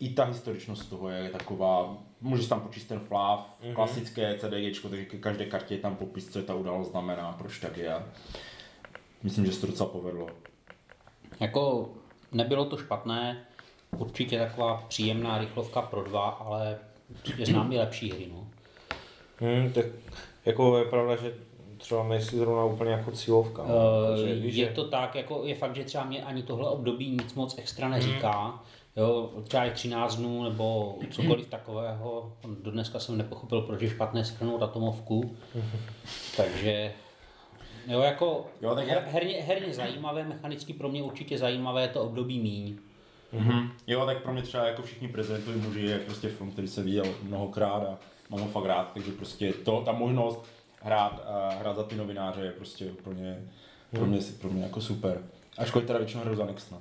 i ta historičnost toho je taková, můžeš tam počíst ten flav, Mhm. mm-hmm. klasické CDG, takže ke každé kartě je tam popis, co je ta událost znamená, proč tak je. Myslím, že se to docela povedlo. Jako nebylo to špatné, určitě taková příjemná rychlovka pro dva, ale určitě znám i lepší hry. No. Hmm, tak jako je pravda, že třeba nejsi zrovna úplně jako cílovka. no, Uh, je že- to tak, jako je fakt, že třeba mě ani tohle období nic moc extra neříká. Jo, třeba i 13 dnů nebo cokoliv takového. Do dneska jsem nepochopil, proč je špatné schrnout atomovku. Takže jo, jako Jo, tak her, herně, herně zajímavé, mechanicky pro mě určitě zajímavé to období míň. Mm-hmm. Jo, tak pro mě třeba jako všichni prezidentovi muži je prostě film, který se viděl mnohokrát a mám ho fakt rád, takže prostě to, ta možnost hrát, uh, hrát za ty novináře je prostě úplně pro mě, pro mě jako super. Ačkoliv teda většinou hraju za Nixona.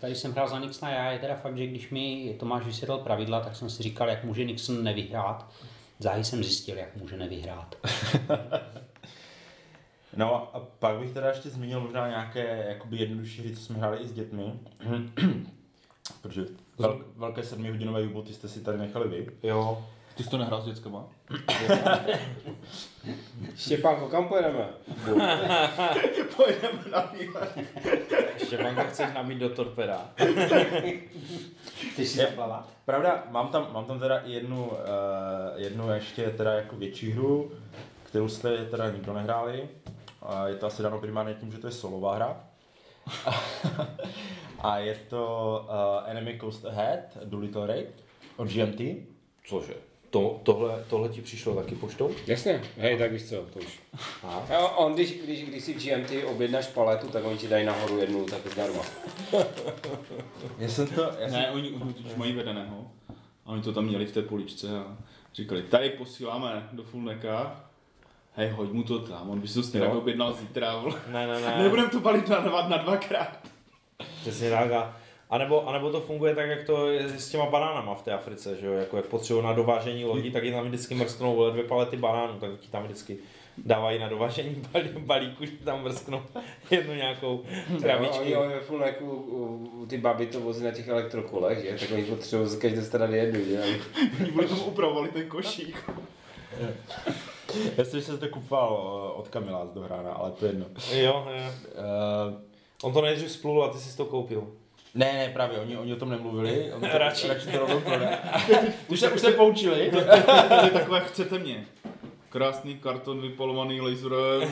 Tady jsem hrál za Nixona, já je teda fakt, že když mi Tomáš vysvětlil pravidla, tak jsem si říkal, jak může Nixon nevyhrát. Záhy jsem zjistil, jak může nevyhrát. No a pak bych teda ještě zmínil možná nějaké jakoby jednodušší hry, co jsme hráli i s dětmi. Protože vel, velké sedmihodinové juboty jste si tady nechali vy. Jo. Ty jsi to nehrál s dětskama? Štěpánko, kam pojedeme? Pojedeme na výlet. Štěpánka chceš nabít do torpeda. Chceš si zaplavat? Pravda, mám tam, mám tam teda jednu, uh, jednu ještě teda jako větší hru, kterou jste teda nikdo nehráli. A je to asi dáno primárně tím, že to je solová hra. a je to uh, Enemy Coast Ahead, Doolittle Raid od GMT. Cože? To, tohle, tohle ti přišlo taky poštou? Jasně, hej, tak víš co, to už. A? Jo, on, když, když, když si v GMT objednáš paletu, tak oni ti dají nahoru jednu, tak zdarma. Já jsem to, já jsem, Ne, oni, totiž mají vedeného. A oni to tam měli v té poličce a říkali, tady posíláme do Fulneka. Hej, hoď mu to tam, on by si to stejně objednal zítra. vole. Ne, ne, ne. Nebudem to balit na, dva, na dvakrát. Přesně tak. A, a nebo, a nebo to funguje tak, jak to je s těma banánama v té Africe, že jo? Jako jak potřebují na dovážení lodí, tak jim tam vždycky mrsknou vole, dvě palety banánů, tak ti tam vždycky dávají na dovážení balí, balíku, že tam mrsknou jednu nějakou krabičku. Ve Fulneku u- u- ty baby to vozí na těch elektrokolech, že? Tak oni potřebují z každé strany jednu, že? Oni tomu upravovali ten košík. já jsem se to kupoval uh, od Kamila z Dohrána, ale to je jedno. Jo, jo. Uh, On to nejdřív splul a ty jsi to koupil. Ne, ne, právě, oni, oni o tom nemluvili. Oni to, Radši. radši to rovnou prodali. už, se, už se poučili. To je takové, jak chcete mě. Krásný karton vypalovaný laserem.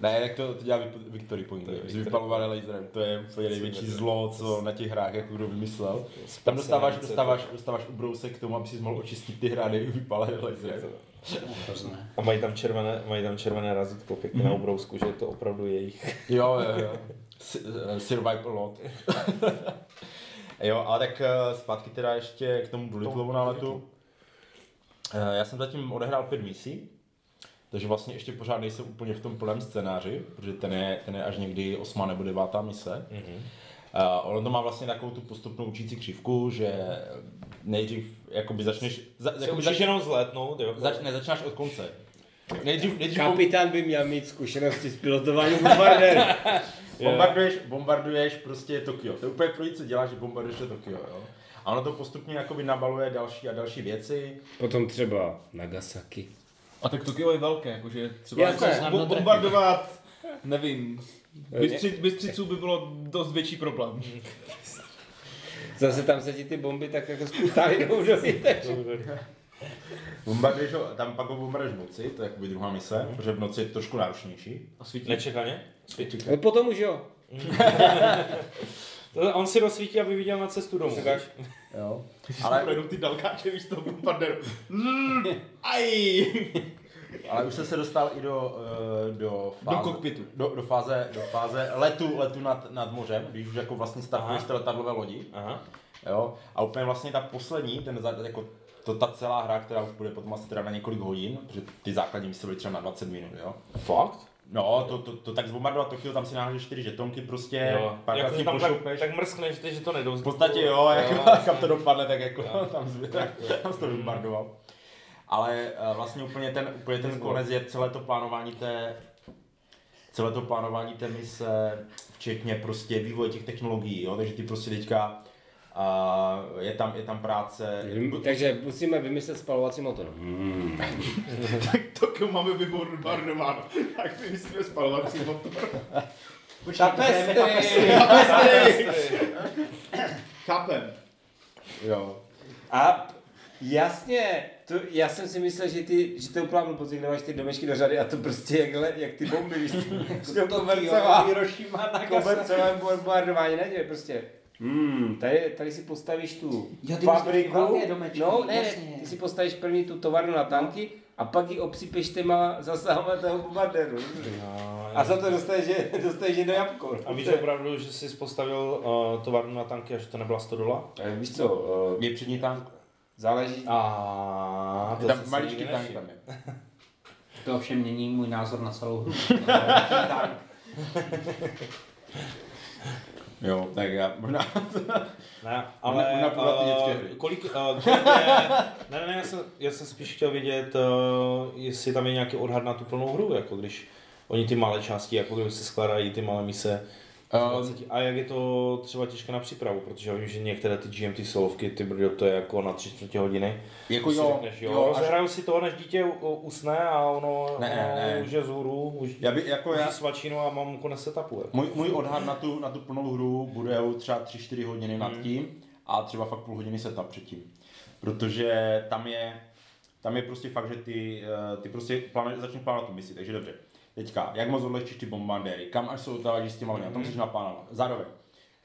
Ne, tak to, to dělá Victory Point, s vypalované laserem. To je úplně největší zlo, co na těch hrách jako kdo vymyslel. Tam dostáváš, dostáváš, dostáváš ubrousek k tomu, aby si mohl očistit ty hrady vypalené laserem. A mají tam červené, mají tam červené razítko pěkně na obrousku, že je to opravdu jejich. Jo, jo, jo. Eh, Survive a lot. jo, ale tak eh, zpátky teda ještě k tomu Doolittleovu náletu. Eh, Já jsem zatím odehrál pět misí, takže vlastně ještě pořád nejsem úplně v tom plném scénáři, protože ten je, ten je až někdy osmá nebo devátá mise. Mhm. Uh, ono to má vlastně takovou tu postupnou učící křivku, že nejdřív jakoby začneš, za, Se jakoby učíš zač, jenom zlétnout, jo? zač, ne, začínáš od konce. Nejdřív, nejdřív Kapitán by měl mít zkušenosti s pilotováním bombardéru. bombarduješ, bombarduješ prostě Tokio. To je úplně první, co děláš, že bombarduješ to Tokio. Jo? A ono to postupně jakoby nabaluje další a další věci. Potom třeba Nagasaki. A tak Tokio je velké, jakože třeba Jasné. jako bo- bombardovat, nevím, Bystři, Bystřicu by bylo dost větší problém. Zase tam se ti ty bomby tak jako skutaly do. Bombarduješ ho, tam pak ho bombarduješ v noci, to je jakoby druhá mise, protože v noci je trošku náročnější. A svítí. Nečekaně? Ale potom už jo. On si rozsvítí, aby viděl na cestu domů. Říkáš? Jo. Ale projdou ty dalkáče, víš, toho bombarderu. Aj! ale už jsem se dostal i do, eh, do fáze, Do kokpitu. do, do, fáze, do fáze letu, letu nad, nad mořem, když už jako vlastně startuješ ty letadlové lodi. Aha. Jo? A úplně vlastně ta poslední, ten, jako to, ta celá hra, která už bude potom asi teda na několik hodin, protože ty základní mise byly třeba na 20 minut, jo. Fakt? No, to, to, to tak zbombardovat Tokio, tam si náhodeš čtyři žetonky prostě, Jo. Jak to tím tam tak, pošoupeš. tak mrskneš, že to nejdou. V podstatě jo, jako, Jo. kam to dopadne, tak jako tam, zby, tak, tam to vybombardoval. Ale eh, vlastně úplně ten, úplně ten konec je celé to plánování té, celé to plánování té mise, včetně prostě vývoje těch technologií, jo? takže ty prostě teďka a je tam, je tam práce. Takže musíme vymyslet spalovací motor. Hmm. Tak Tokio máme vybombardováno. Tak vymyslíme spalovací motor. Tapestry! Chápem. Jo. A jasně, to, já jsem si myslel, že, ty, že to úplně blbost, kde máš ty domečky do řady a to prostě jak, le, jak ty bomby, víš, to kobercová, kobercové bombardování neděje, prostě. Hmm, tady, tady si postavíš tu Jo, ty fabriku, domečky, no ne, jasně. ty si postavíš první tu továrnu na tanky a pak ji obsypeš těma zasahama toho bombardéru. A za to dostaneš, že- dostaneš jedno jabko. A víš opravdu, že jsi postavil uh, továrnu na tanky a že to nebyla stodola? Eh, Víš co, uh, Je přední tank. záleží, A Je tam maličký tank tam je. To ovšem mění můj názor na celou hru. Jo, tak já možná... Ne, ale Možná dětské uh, kolik, uh, kolik je, ne, ne, ne, já jsem, já jsem spíš chtěl vědět, uh, jestli tam je nějaký odhad na tu plnou hru, jako když oni ty malé části, jako když se skládají ty malé mise, Um, 20. A jak je to třeba těžké na přípravu, protože já vím, že některé ty GMT solovky, ty brdo, to je jako na tři čtvrtě hodiny. Jako jo, řekneš, jo, jo, až- rozehraju si to, než dítě usne a ono, Ne, ono ne. už je z hůru, už, Já by, jako já, svačinu a mám konec setupu. Jako. můj, můj odhad na tu, na tu plnou hru bude třeba 3-4 hodiny nad tím a třeba fakt půl hodiny setup předtím. Protože tam je, tam je prostě fakt, že ty, eh, ty prostě plánuješ, začneš plánovat tu misi, takže dobře. Teďka, jak moc odlehčíš ty bombardéry, kam až se otáváš s těma lidmi, na tom chceš naplánovat. Zároveň,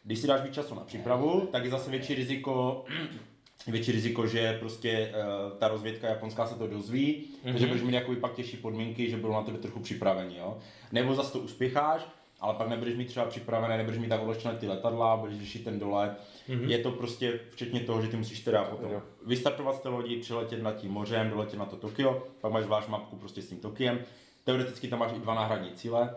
když si dáš víc času na přípravu, tak je zase větší riziko, větší riziko, že prostě uh, ta rozvědka japonská se to dozví, mm-hmm. takže budeš mít jakoby pak těžší podmínky, že budou na tebe trochu připraveni, jo. Nebo zase to uspěcháš, ale pak nebudeš mít třeba připravené, nebudeš mít tak odlehčené ty letadla, budeš řešit ten dole. Mm-hmm. Je to prostě včetně toho, že ty musíš teda potom Jo. vystartovat z té lodi, přiletět nad tím mořem, doletět na to Tokio, pak máš zvlášť mapku prostě s tím Tokiem. Teoreticky tam máš i dva náhradní cíle,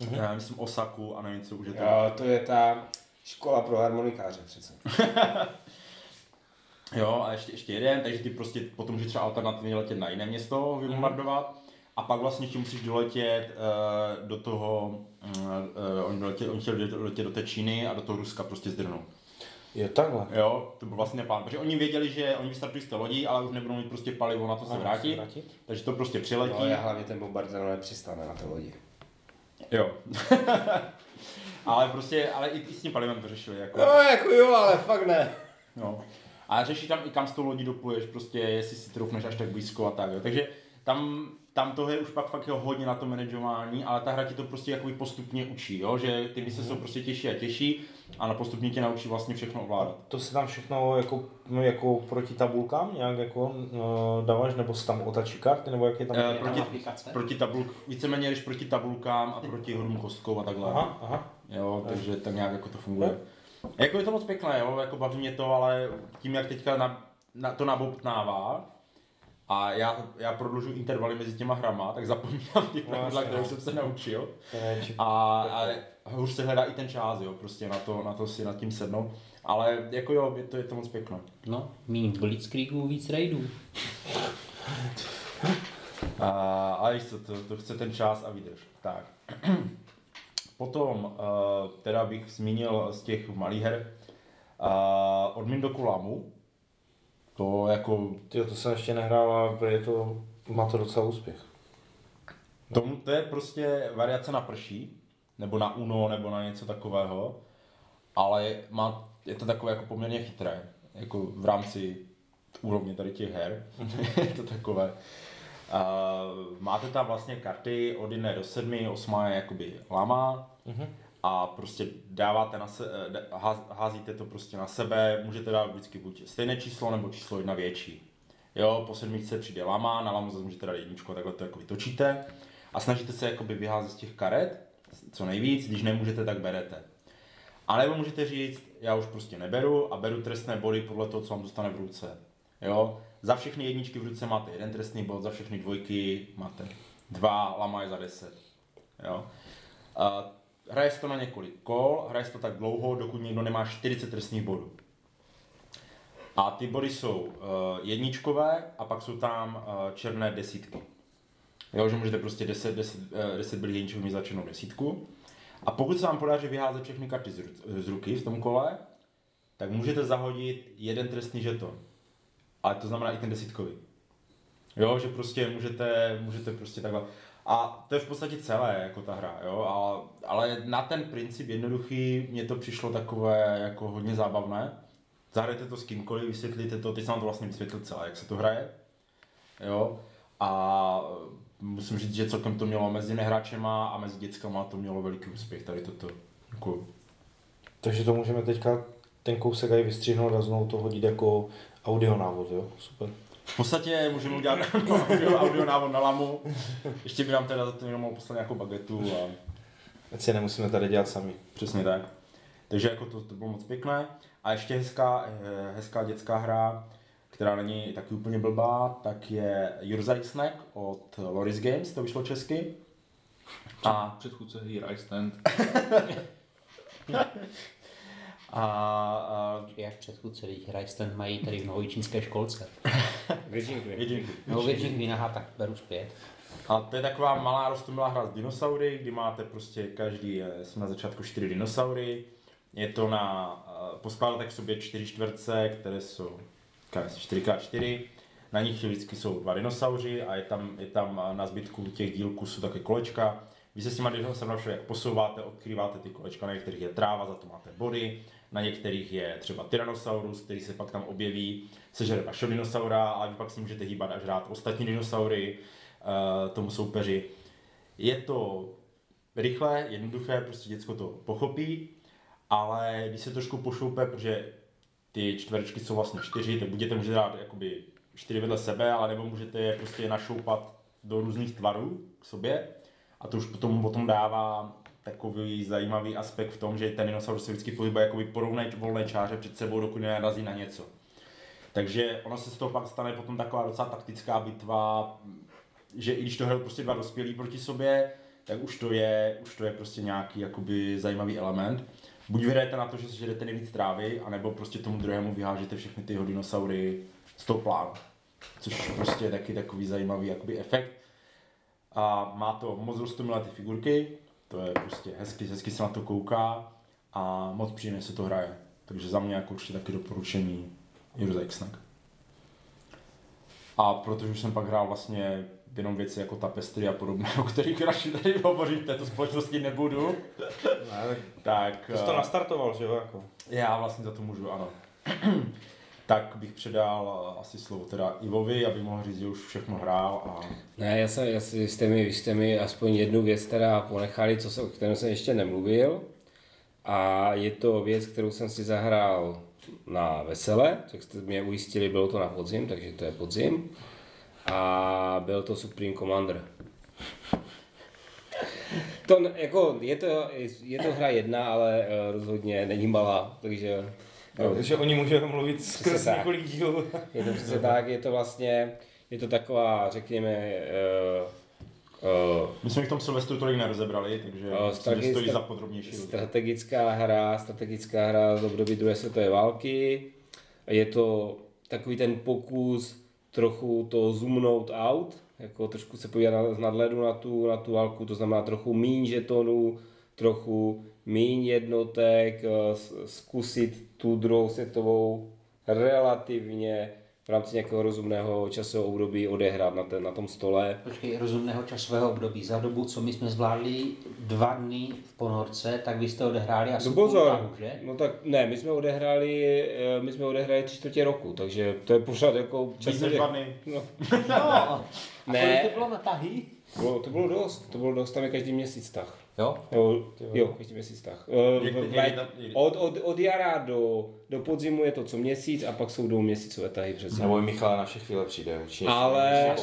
mm-hmm. já myslím Osaku a nevím, co už je to. jo, to je ta škola pro harmonikáře přece. Jo, a ještě, ještě jeden, takže ty prostě potom můžeš třeba alternativně letět na jiné město, vybombardovat. A pak vlastně ještě musíš doletět uh, do toho, uh, oni, doletět, oni chtěli doletět do té Číny a do toho Ruska prostě zdrhnout. Je takhle. Jo, to byl vlastně plán, protože oni věděli, že oni vystartují z té lodi, ale už nebudou mít prostě palivo na to se Ano, vrátit, se vrátit. takže to prostě přiletí. No, já hlavně ten bombardér nepřistane na té lodi. Jo. ale prostě, ale i, i s tím palivem to řešili. Jako. No, jako jo, ale fakt ne. No. A řeší tam i kam s tou lodí dopluješ, prostě jestli si troufneš až tak blízko a tak, jo. Takže tam, tam toho je už pak fakt jo, hodně na to manažování, ale ta hra ti to prostě jakoby postupně učí, jo, že ty mise jsou prostě těžší a těžší a na postupně tě naučí vlastně všechno ovládat. To se tam všechno jako, jako proti tabulkám nějak jako uh, dáváš, nebo se tam otačí karty, nebo jak je tam? Eh, tam proti, aplikace? proti tabulk, víceméně jdeš proti tabulkám a proti hodům kostkou a takhle. Aha, aha. Jo, takže tak nějak jako to funguje. Jako je to moc pěkné, jo, jako baví mě to, ale tím, jak teďka na, na, to nabobtnává, a já, já prodlužu intervaly mezi těma hrama, tak zapomínám ty pravidla, jasně, které no. jsem se naučil. A, a hůř se hledá i ten čas, jo, prostě na to, na to si nad tím sednout. Ale jako jo, je to, je to moc pěkné. No, míň Blitzkriegů, víc raidů. A, ale víš co, to, to chce ten čas a výdrž. Tak. Potom uh, teda bych zmínil z těch malých her uh, od Mindoku Lamu. To jako, Tyjo, to jsem ještě nehrál a je to, má to docela úspěch. to, to je prostě variace na prší, nebo na Uno, nebo na něco takového, ale má, je to takové jako poměrně chytré, jako v rámci úrovně tady těch her, je to takové. Uh, máte tam vlastně karty od 1 do 7, 8 je jakoby lama Mhm. A prostě dáváte na se, eh, házíte to prostě na sebe, můžete dát vždycky buď stejné číslo nebo číslo jedna větší. Jo, po sedmičce přijde lama, na lamu zase můžete dát jedničku a takhle to jako vytočíte a snažíte se jakoby vyházet z těch karet co nejvíc, když nemůžete, tak berete. A nebo můžete říct, já už prostě neberu a beru trestné body podle toho, co vám dostane v ruce. Jo? Za všechny jedničky v ruce máte jeden trestný bod, za všechny dvojky máte dva, lama je za deset. Jo. A hraje se to na několik kol, hraje se to tak dlouho, dokud někdo nemá 40 trestných bodů. A ty body jsou uh, jedničkové a pak jsou tam uh, černé desítky. Jo, že můžete prostě 10, 10, uh, 10 byli jedničků mít začernou desítku. A pokud se vám podaří vyházet všechny karty z, z ruky v tom kole, tak můžete zahodit jeden trestný žeton. Ale to znamená i ten desítkový. Jo, že prostě můžete, můžete prostě takhle. A to je v podstatě celé, jako ta hra, jo, a, ale na ten princip jednoduchý mně to přišlo takové jako hodně zábavné. Zahrajte to s kýmkoliv, vysvětlíte to, teď jsem vám to vlastně vysvětlil celé, jak se to hraje, jo, a musím říct, že celkem to mělo mezi nehráčema a mezi dětskama to mělo veliký úspěch, tady toto, jako, Takže to můžeme teďka ten kousek aj vystřihnout a znovu to hodit jako audio návod, jo? Super. V podstatě můžeme udělat audio, audio návod na lamu, ještě by nám teda za to jenom mohl poslat nějakou bagetu a Ať si nemusíme tady dělat sami. Přesně tak. Takže jako to, to bylo moc pěkné. A ještě hezká, eh, hezká dětská hra, která není taky úplně blbá, tak je Your Snack od Loris Games, to vyšlo česky. A, Předchůdce Here I Stand. a, a Jak předchůdce, teď Rajsten mají tady v novojičínské školce. Virgin Queen. jedinky. No, Virgin Queen, aha, tak beru zpět. A to je taková malá rostomilá hra s dinosaury, kdy máte prostě každý, eh, jsme na začátku čtyři dinosaury. Je to na, eh, poskládáte k sobě čtyři čtverce, které jsou 4x4. Na nich vždycky jsou dva dinosauři a je tam, je tam eh, na zbytku těch dílků jsou také kolečka. Vy se s těma dinosaury všelijak posouváte, odkrýváte ty kolečka, na některých je tráva, za to máte body, na některých je třeba Tyrannosaurus, který se pak tam objeví, sežere vašeho dinosaura, ale vy pak si můžete hýbat až rád ostatní dinosaury, uh, tomu soupeři. Je to rychlé, jednoduché, prostě děcko to pochopí, ale když se trošku pošoupe, protože ty čtverečky jsou vlastně čtyři, tak budete můžete dát jakoby čtyři vedle sebe, ale nebo můžete je prostě našoupat do různých tvarů k sobě a to už potom, potom dává takový zajímavý aspekt v tom, že ten dinosaurus se vždycky pohybuje jakoby po rovné volné čáře před sebou, dokud nenarazí na něco. Takže ono se z toho pak stane potom taková docela taktická bitva, že i když to hrajou prostě dva dospělí proti sobě, tak už to je, už to je prostě nějaký jakoby zajímavý element. Buď vyhrajete na to, že sežerete nejvíc trávy, anebo prostě tomu druhému vyhážete všechny ty dinosaury z toho plánu. Což prostě je taky takový zajímavý jakoby efekt. A má to moc roztomilé ty figurky, to je prostě hezky, hezky se na to kouká a moc příjemně se to hraje. Takže za mě jako určitě taky doporučení Heroes Snack. A protože už jsem pak hrál vlastně jenom věci jako tapestry a podobné, o kterých radši tady hovořit v této společnosti nebudu, tak Ty jsi to eh, nastartoval, že jo? Jako. já vlastně za to můžu, ano. Tak bych předal eh, asi slovo teda Ivovi, aby mohl říct, že už všechno hrál a Ne, já jsem, já, vy jste mi, vy jste mi aspoň jednu věc teda ponechali, co jsem, o kterém jsem ještě nemluvil. A je to věc, kterou jsem si zahrál na vesele, tak jste mě ujistili, bylo to na podzim, takže to je podzim. A byl to Supreme Commander. To jako, je to, je to hra jedna, ale eh, rozhodně není malá, takže Takže oni můžeme mluvit skrz tak. několik dílů. je to přesně tak, je to vlastně, je to taková, řekněme, uh, uh, my jsme v tom Silvestru tolik nerozebrali, takže O, myslím, že stojí za podrobnější strategická hra, strategická hra z období druhé světové války. Je to takový ten pokus trochu to zoomnout out, jako trošku se podívat z nadhledu na tu, na tu válku, to znamená trochu míň žetonů, trochu míň jednotek, eh, zkusit tu druhou světovou relativně v rámci nějakého rozumného časového období odehrát na, ten, na tom stole. Počkej, rozumného časového období. Za dobu, co my jsme zvládli dva dny v ponorce, tak vy jste odehráli asi No půl pozor, tahu, že? no tak ne, my jsme odehráli, eh, my jsme odehráli tři čtvrtě roku, takže to je pořád jako časově. dva dny. No, No, a Ne. to bylo na tahy? bylo, to bylo dost, to bylo dost, tam je každý měsíc tah. Jo? Jo, jo, každý měsíc jak- Od, od, od jara do, do podzimu je to co měsíc a pak jsou dvouměsícové tahy přes zimu. Nebo Michal naše chvíle přijde. Určitě. Ale,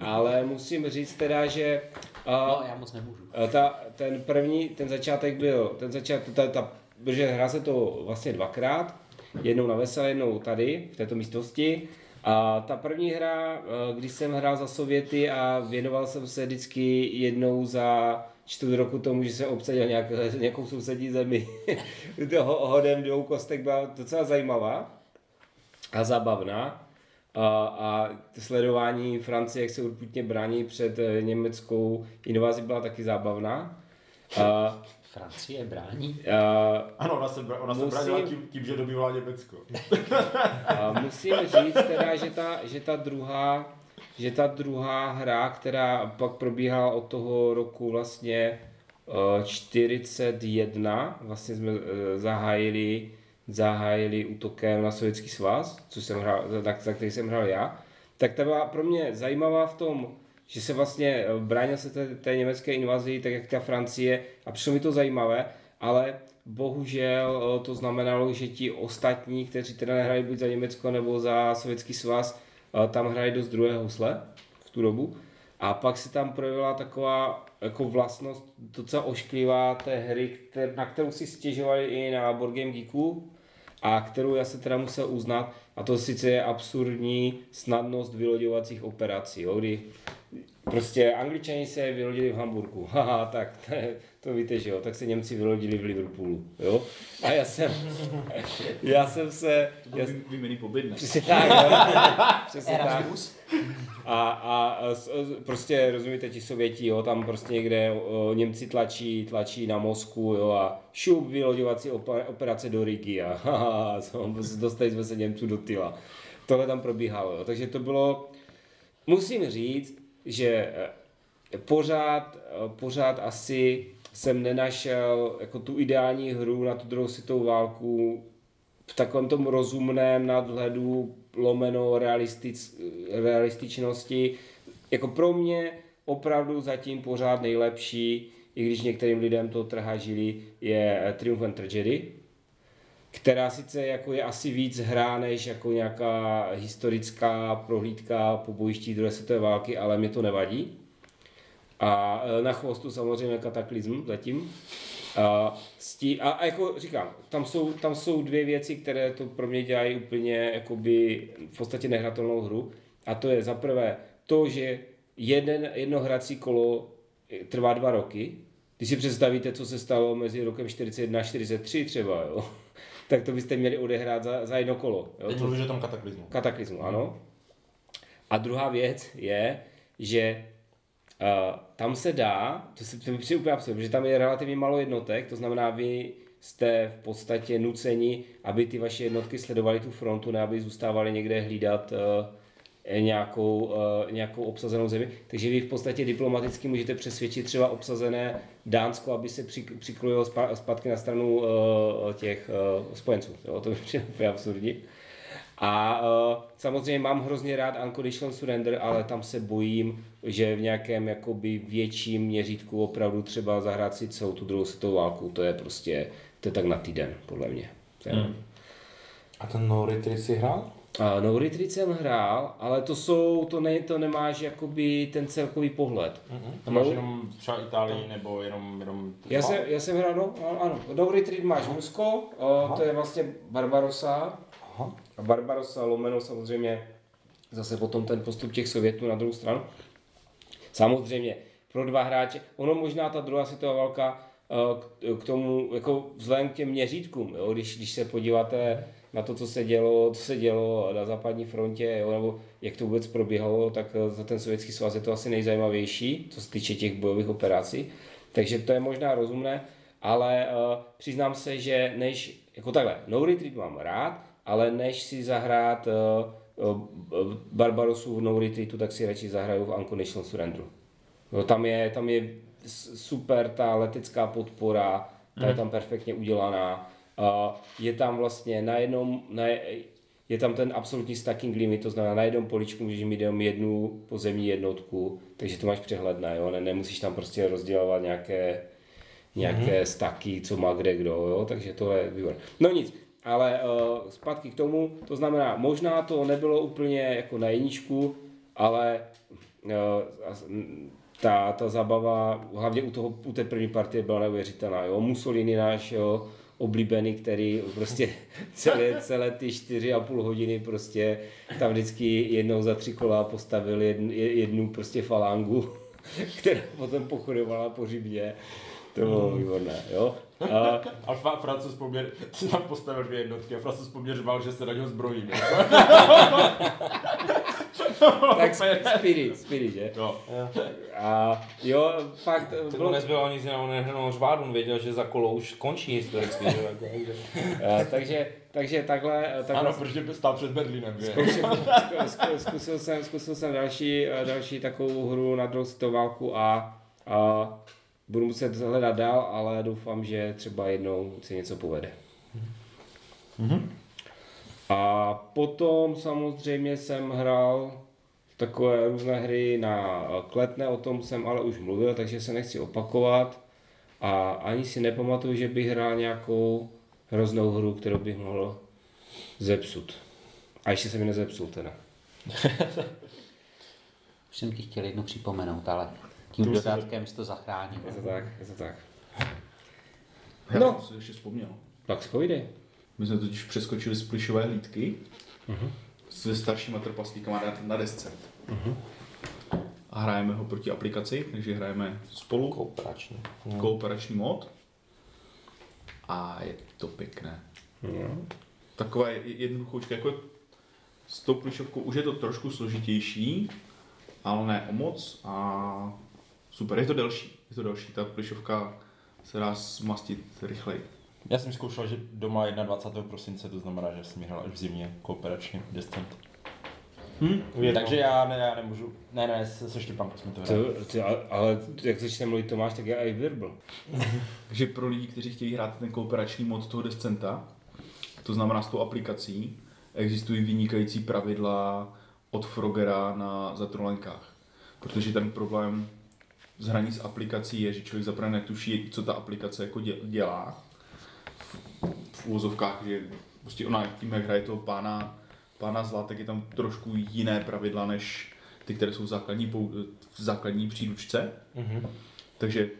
ale musím říct teda, že uh, No, já moc nemůžu. Eh, Ta, ten první, ten začátek byl, ten začátek, ta, ta, protože hra se to vlastně dvakrát, jednou na vesele, jednou tady, v této místnosti. A ta první hra, eh, když jsem hrál za Sověty a věnoval jsem se vždycky jednou za čtvrt roku tomu, že se obsadil nějak, nějakou sousední zemi toho hodem dvou kostek byla docela zajímavá a zábavná. A, a sledování Francie, jak se urputně brání před eh, německou invazí, byla taky zábavná. A, Francie brání. a, Ano, ona se, ona se Musím- bránila tím, tím, že dobývala Německo. A musím říct teda, že ta, že ta druhá že ta druhá hra, která pak probíhala od toho roku vlastně eh, 41, vlastně jsme eh, zahájili, zahájili útokem na Sovětský svaz, což jsem hrál, na, za který jsem hrál já, tak ta byla pro mě zajímavá v tom, že se vlastně eh, bránil se té, té německé invazi, tak jak ta Francie, a přišlo mi to zajímavé, ale bohužel eh, to znamenalo, že ti ostatní, kteří teda nehráli buď za Německo nebo za Sovětský svaz, eh, tam hráli dost druhé housle v tu dobu. A pak se tam projevila taková jako vlastnost docela ošklivá té hry, kter- na kterou si stěžovali i na Board Game Geeku a kterou já se teda musel uznat, a to sice je absurdní snadnost vyloďovacích operací, jo, kdy prostě angličani se vylodili v Hamburgu, haha, tak to, je, to víte, že jo, tak se Němci vylodili v Liverpoolu, jo, a já jsem, já jsem se, já, Vy- Výměný pobyt, ne? přesně tak, jo, přesně tak. A, a, a prostě rozumíte, ti Sověti, jo, tam prostě někde o, Němci tlačí, tlačí na Moskvu, jo, a šup vyloďovací operace do Rigi a haha, dostali jsme se Němců do tyla. Tohle tam probíhalo, jo, takže to bylo, musím říct, že eh, pořád, eh, pořád asi jsem nenašel jako tu ideální hru na tu druhou světovou válku v takovém tom rozumném nadhledu lomeno realistic, realističnosti. Jako pro mě opravdu zatím pořád nejlepší, i když některým lidem to trhá žili, je eh, Triumph and Tragedy, která sice jako je asi víc hra, než jako nějaká historická prohlídka po bojišti druhé světové války, ale mě to nevadí. A e, na chvostu samozřejmě kataklizm zatím. A, stí, a, a jako říkám, tam jsou, tam jsou dvě věci, které to pro mě dělají úplně jakoby v podstatě nehratelnou hru. A to je za prvé to, že jeden, jedno hrací kolo trvá dva roky. Když si představíte, co se stalo mezi rokem 41 a 43 třeba, jo, tak to byste měli odehrát za, za jedno kolo. Jo, Teď to, mluvíš o tom kataklizmu. kataklizmu, ano. A druhá věc je, že uh, tam se dá, to se to mi přijde úplně absurdní, že tam je relativně málo jednotek, to znamená, vy jste v podstatě nuceni, aby ty vaše jednotky sledovaly tu frontu, ne aby zůstávali někde hlídat uh, nějakou, uh, nějakou obsazenou zemi. Takže vy v podstatě diplomaticky můžete přesvědčit třeba obsazené Dánsko, aby se při, přiklojilo zpátky na stranu uh, těch uh, spojenců. Jo, to mi přijde úplně absurdní. A uh, samozřejmě mám hrozně rád Unconditional Surrender, ale tam se bojím, že v nějakém jakoby větším měřítku opravdu třeba zahrát si celou tu druhou světovou válku, to je prostě, to je tak na týden, podle mě. Hmm. A ten No Retreat si hrál? A no Retreat jsem hrál, ale to jsou, to, ne, to nemáš jakoby ten celkový pohled. To máš jenom třeba Itálii nebo jenom... jenom Já jsem, já jsem hrál, no, ano, ano, No Retreat máš Rusko, o, to je vlastně Barbarossa, Aha. A Barbarossa lomeno samozřejmě zase potom ten postup těch Sovětů na druhou stranu. Samozřejmě pro dva hráče, ono možná ta druhá světová válka eh, k- k tomu, jako vzhledem k těm měřítkům, jo, když, když se podíváte na to, co se dělo, co se dělo na západní frontě, jo, nebo jak to vůbec probíhalo, tak eh, za ten sovětský svaz je to asi nejzajímavější, co se týče těch bojových operací. Takže to je možná rozumné, ale uh, přiznám se, že než, jako takhle, No Retreat mám rád, ale než si zahrát uh, uh, Barbarosu v No Retreatu, tak si radši zahraju v Unconditional Surrenderu. No, tam, je, tam je super ta letecká podpora, ta je tam perfektně udělaná. Uh, je tam vlastně na jednom, na, je tam ten absolutní stacking limit, to znamená na jednom poličku můžeš mít jenom jednu pozemní jednotku, takže to máš přehledné, jo? Ne, nemusíš tam prostě rozdělovat nějaké, nějaké staky, co má kde kdo, jo? takže to je výbor. No nic, ale uh, zpátky k tomu, to znamená, možná to nebylo úplně jako na jedničku, ale uh, ta, ta zabava, hlavně u, toho, u té první partie byla neuvěřitelná. Jo? Mussolini náš jo, oblíbený, který prostě celé, celé ty čtyři a půl hodiny prostě tam vždycky jednou za tři kola postavil jednu, jednu prostě falangu která potom pochodovala po Římě. To bylo výborné, jo. A, A fa- Francouz poměr si tam postavil dvě jednotky a Francouz poměr řval, že se na něho zbrojí. ne? tak spirit, spirit, že? Jo. A jo, fakt, To bylo, nezbylo nic jiného než jenom řvád, on věděl, že za kolo už končí historicky. Že? jako, takže- a, takže, takže takhle, takhle Ano, protože by stál před Berlínem. že? zkoušel, zku- zkusil, jsem, zkusil jsem další, další takovou hru na druhou světovou válku a, a budu muset hledat dál, ale doufám, že třeba jednou se něco povede. A potom samozřejmě jsem hrál takové různé hry na kletné, o tom jsem ale už mluvil, takže se nechci opakovat. A ani si nepamatuju, že bych hrál nějakou hroznou hru, kterou bych mohl zepsut. A ještě se mi nezepsul teda. Už jsem ti chtěl jednu připomenout, ale tím dodatkem jsi to zachránil. Je to tak, je to tak. Já No. jsem si ještě vzpomněl. Tak spojdej. My jsme totiž přeskočili z plišové hlídky se staršíma trpaslíkama na, na desce. A hrajeme ho proti aplikaci, takže hrajeme spolu Kooperačně. kooperační mod. A je to pěkné. No. Taková je- jednoduchoučka, jako s tou plišovkou už je to trošku složitější, ale ne o moc a super, je to delší, je to delší, ta plišovka se dá smastit rychleji. Já jsem zkoušel, že doma 21. prosince, to znamená, že jsem hrál až v zimě kooperačně Descent. Hm? Takže já, ne, já nemůžu, ne, ne, se, se Štěpánkou jsme to hráli. To, ty, ale, ale jak začne mluvit Tomáš, tak je i Virbl. Takže pro lidi, kteří chtějí hrát ten kooperační mod toho Descenta, to znamená s tou aplikací, existují vynikající pravidla od Frogera na zatrolenkách. Protože ten problém s hraní s aplikací je, že člověk zaprvé netuší, co ta aplikace jako dě- dělá. V, v úvozovkách, že prostě ona tím, jak hraje toho pána, pána zla, tak je tam trošku jiné pravidla, než ty, které jsou v základní, v základní příručce. Takže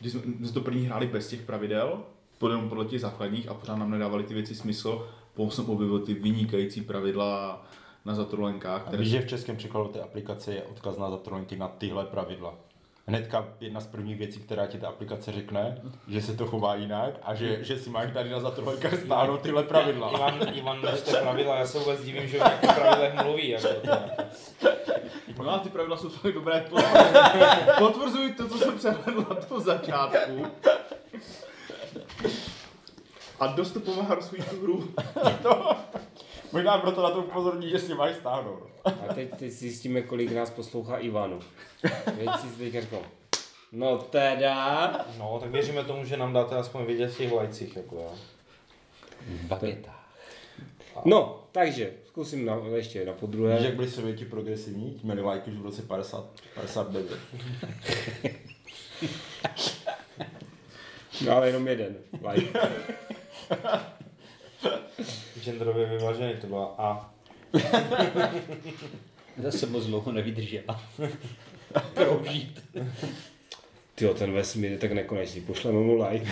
když jsme, my jsme to první hráli bez těch pravidel, podle, podle těch základních a pořád nám nedávaly ty věci smysl, potom jsem objevil ty vynikající pravidla na zatrolenkách, A které víš, že v českém překladu té aplikace je odkaz na zatrolenky na tyhle pravidla. Hnedka jedna z prvních věcí, která ti ta aplikace řekne, že se to chová jinak a že, že si máš tady na zatrolenkách stáhnout tyhle pravidla. Ivan, Ivan nečte pravidla, já se vůbec divím, že o nějakých pravidlech mluví. Jako to. No a ty pravidla jsou fakt dobré, potvrzují, potvrzují to, co jsem přehledl na tom začátku. A dost to pomáhá rozvíjet tu hru. Možná proto na to upozorní, že si máš stáhnout. A teď, teď zjistíme, kolik nás poslouchá Ivanu. Teď si teď řeknu. No teda. No, tak věříme tomu, že nám dáte aspoň vidět v těch lajcích. Jako, jo. Bageta. No, takže zkusím na, ještě na Víš, podruhé. jak byli Sověti progresivní? Měli lajky už v roce 50, 59. No, ale jenom jeden. Like. Genderově vyvážený to byla A. Zase moc dlouho nevydržela. Proužít. Tyjo, ten vesmír je tak nekonečný. Pošleme mu like.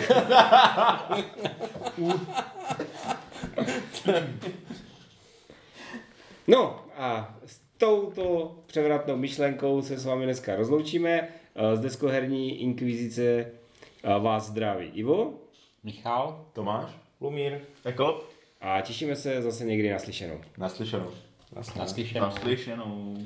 No a s touto převratnou myšlenkou se s vámi dneska rozloučíme. Z deskoherní inkvizice eh, vás zdraví Ivo Michal? Tomáš? Lumír. Jako? a těšíme se zase někdy naslyšenou. Naslyšenou. Naslyšenou. Naslyšenou.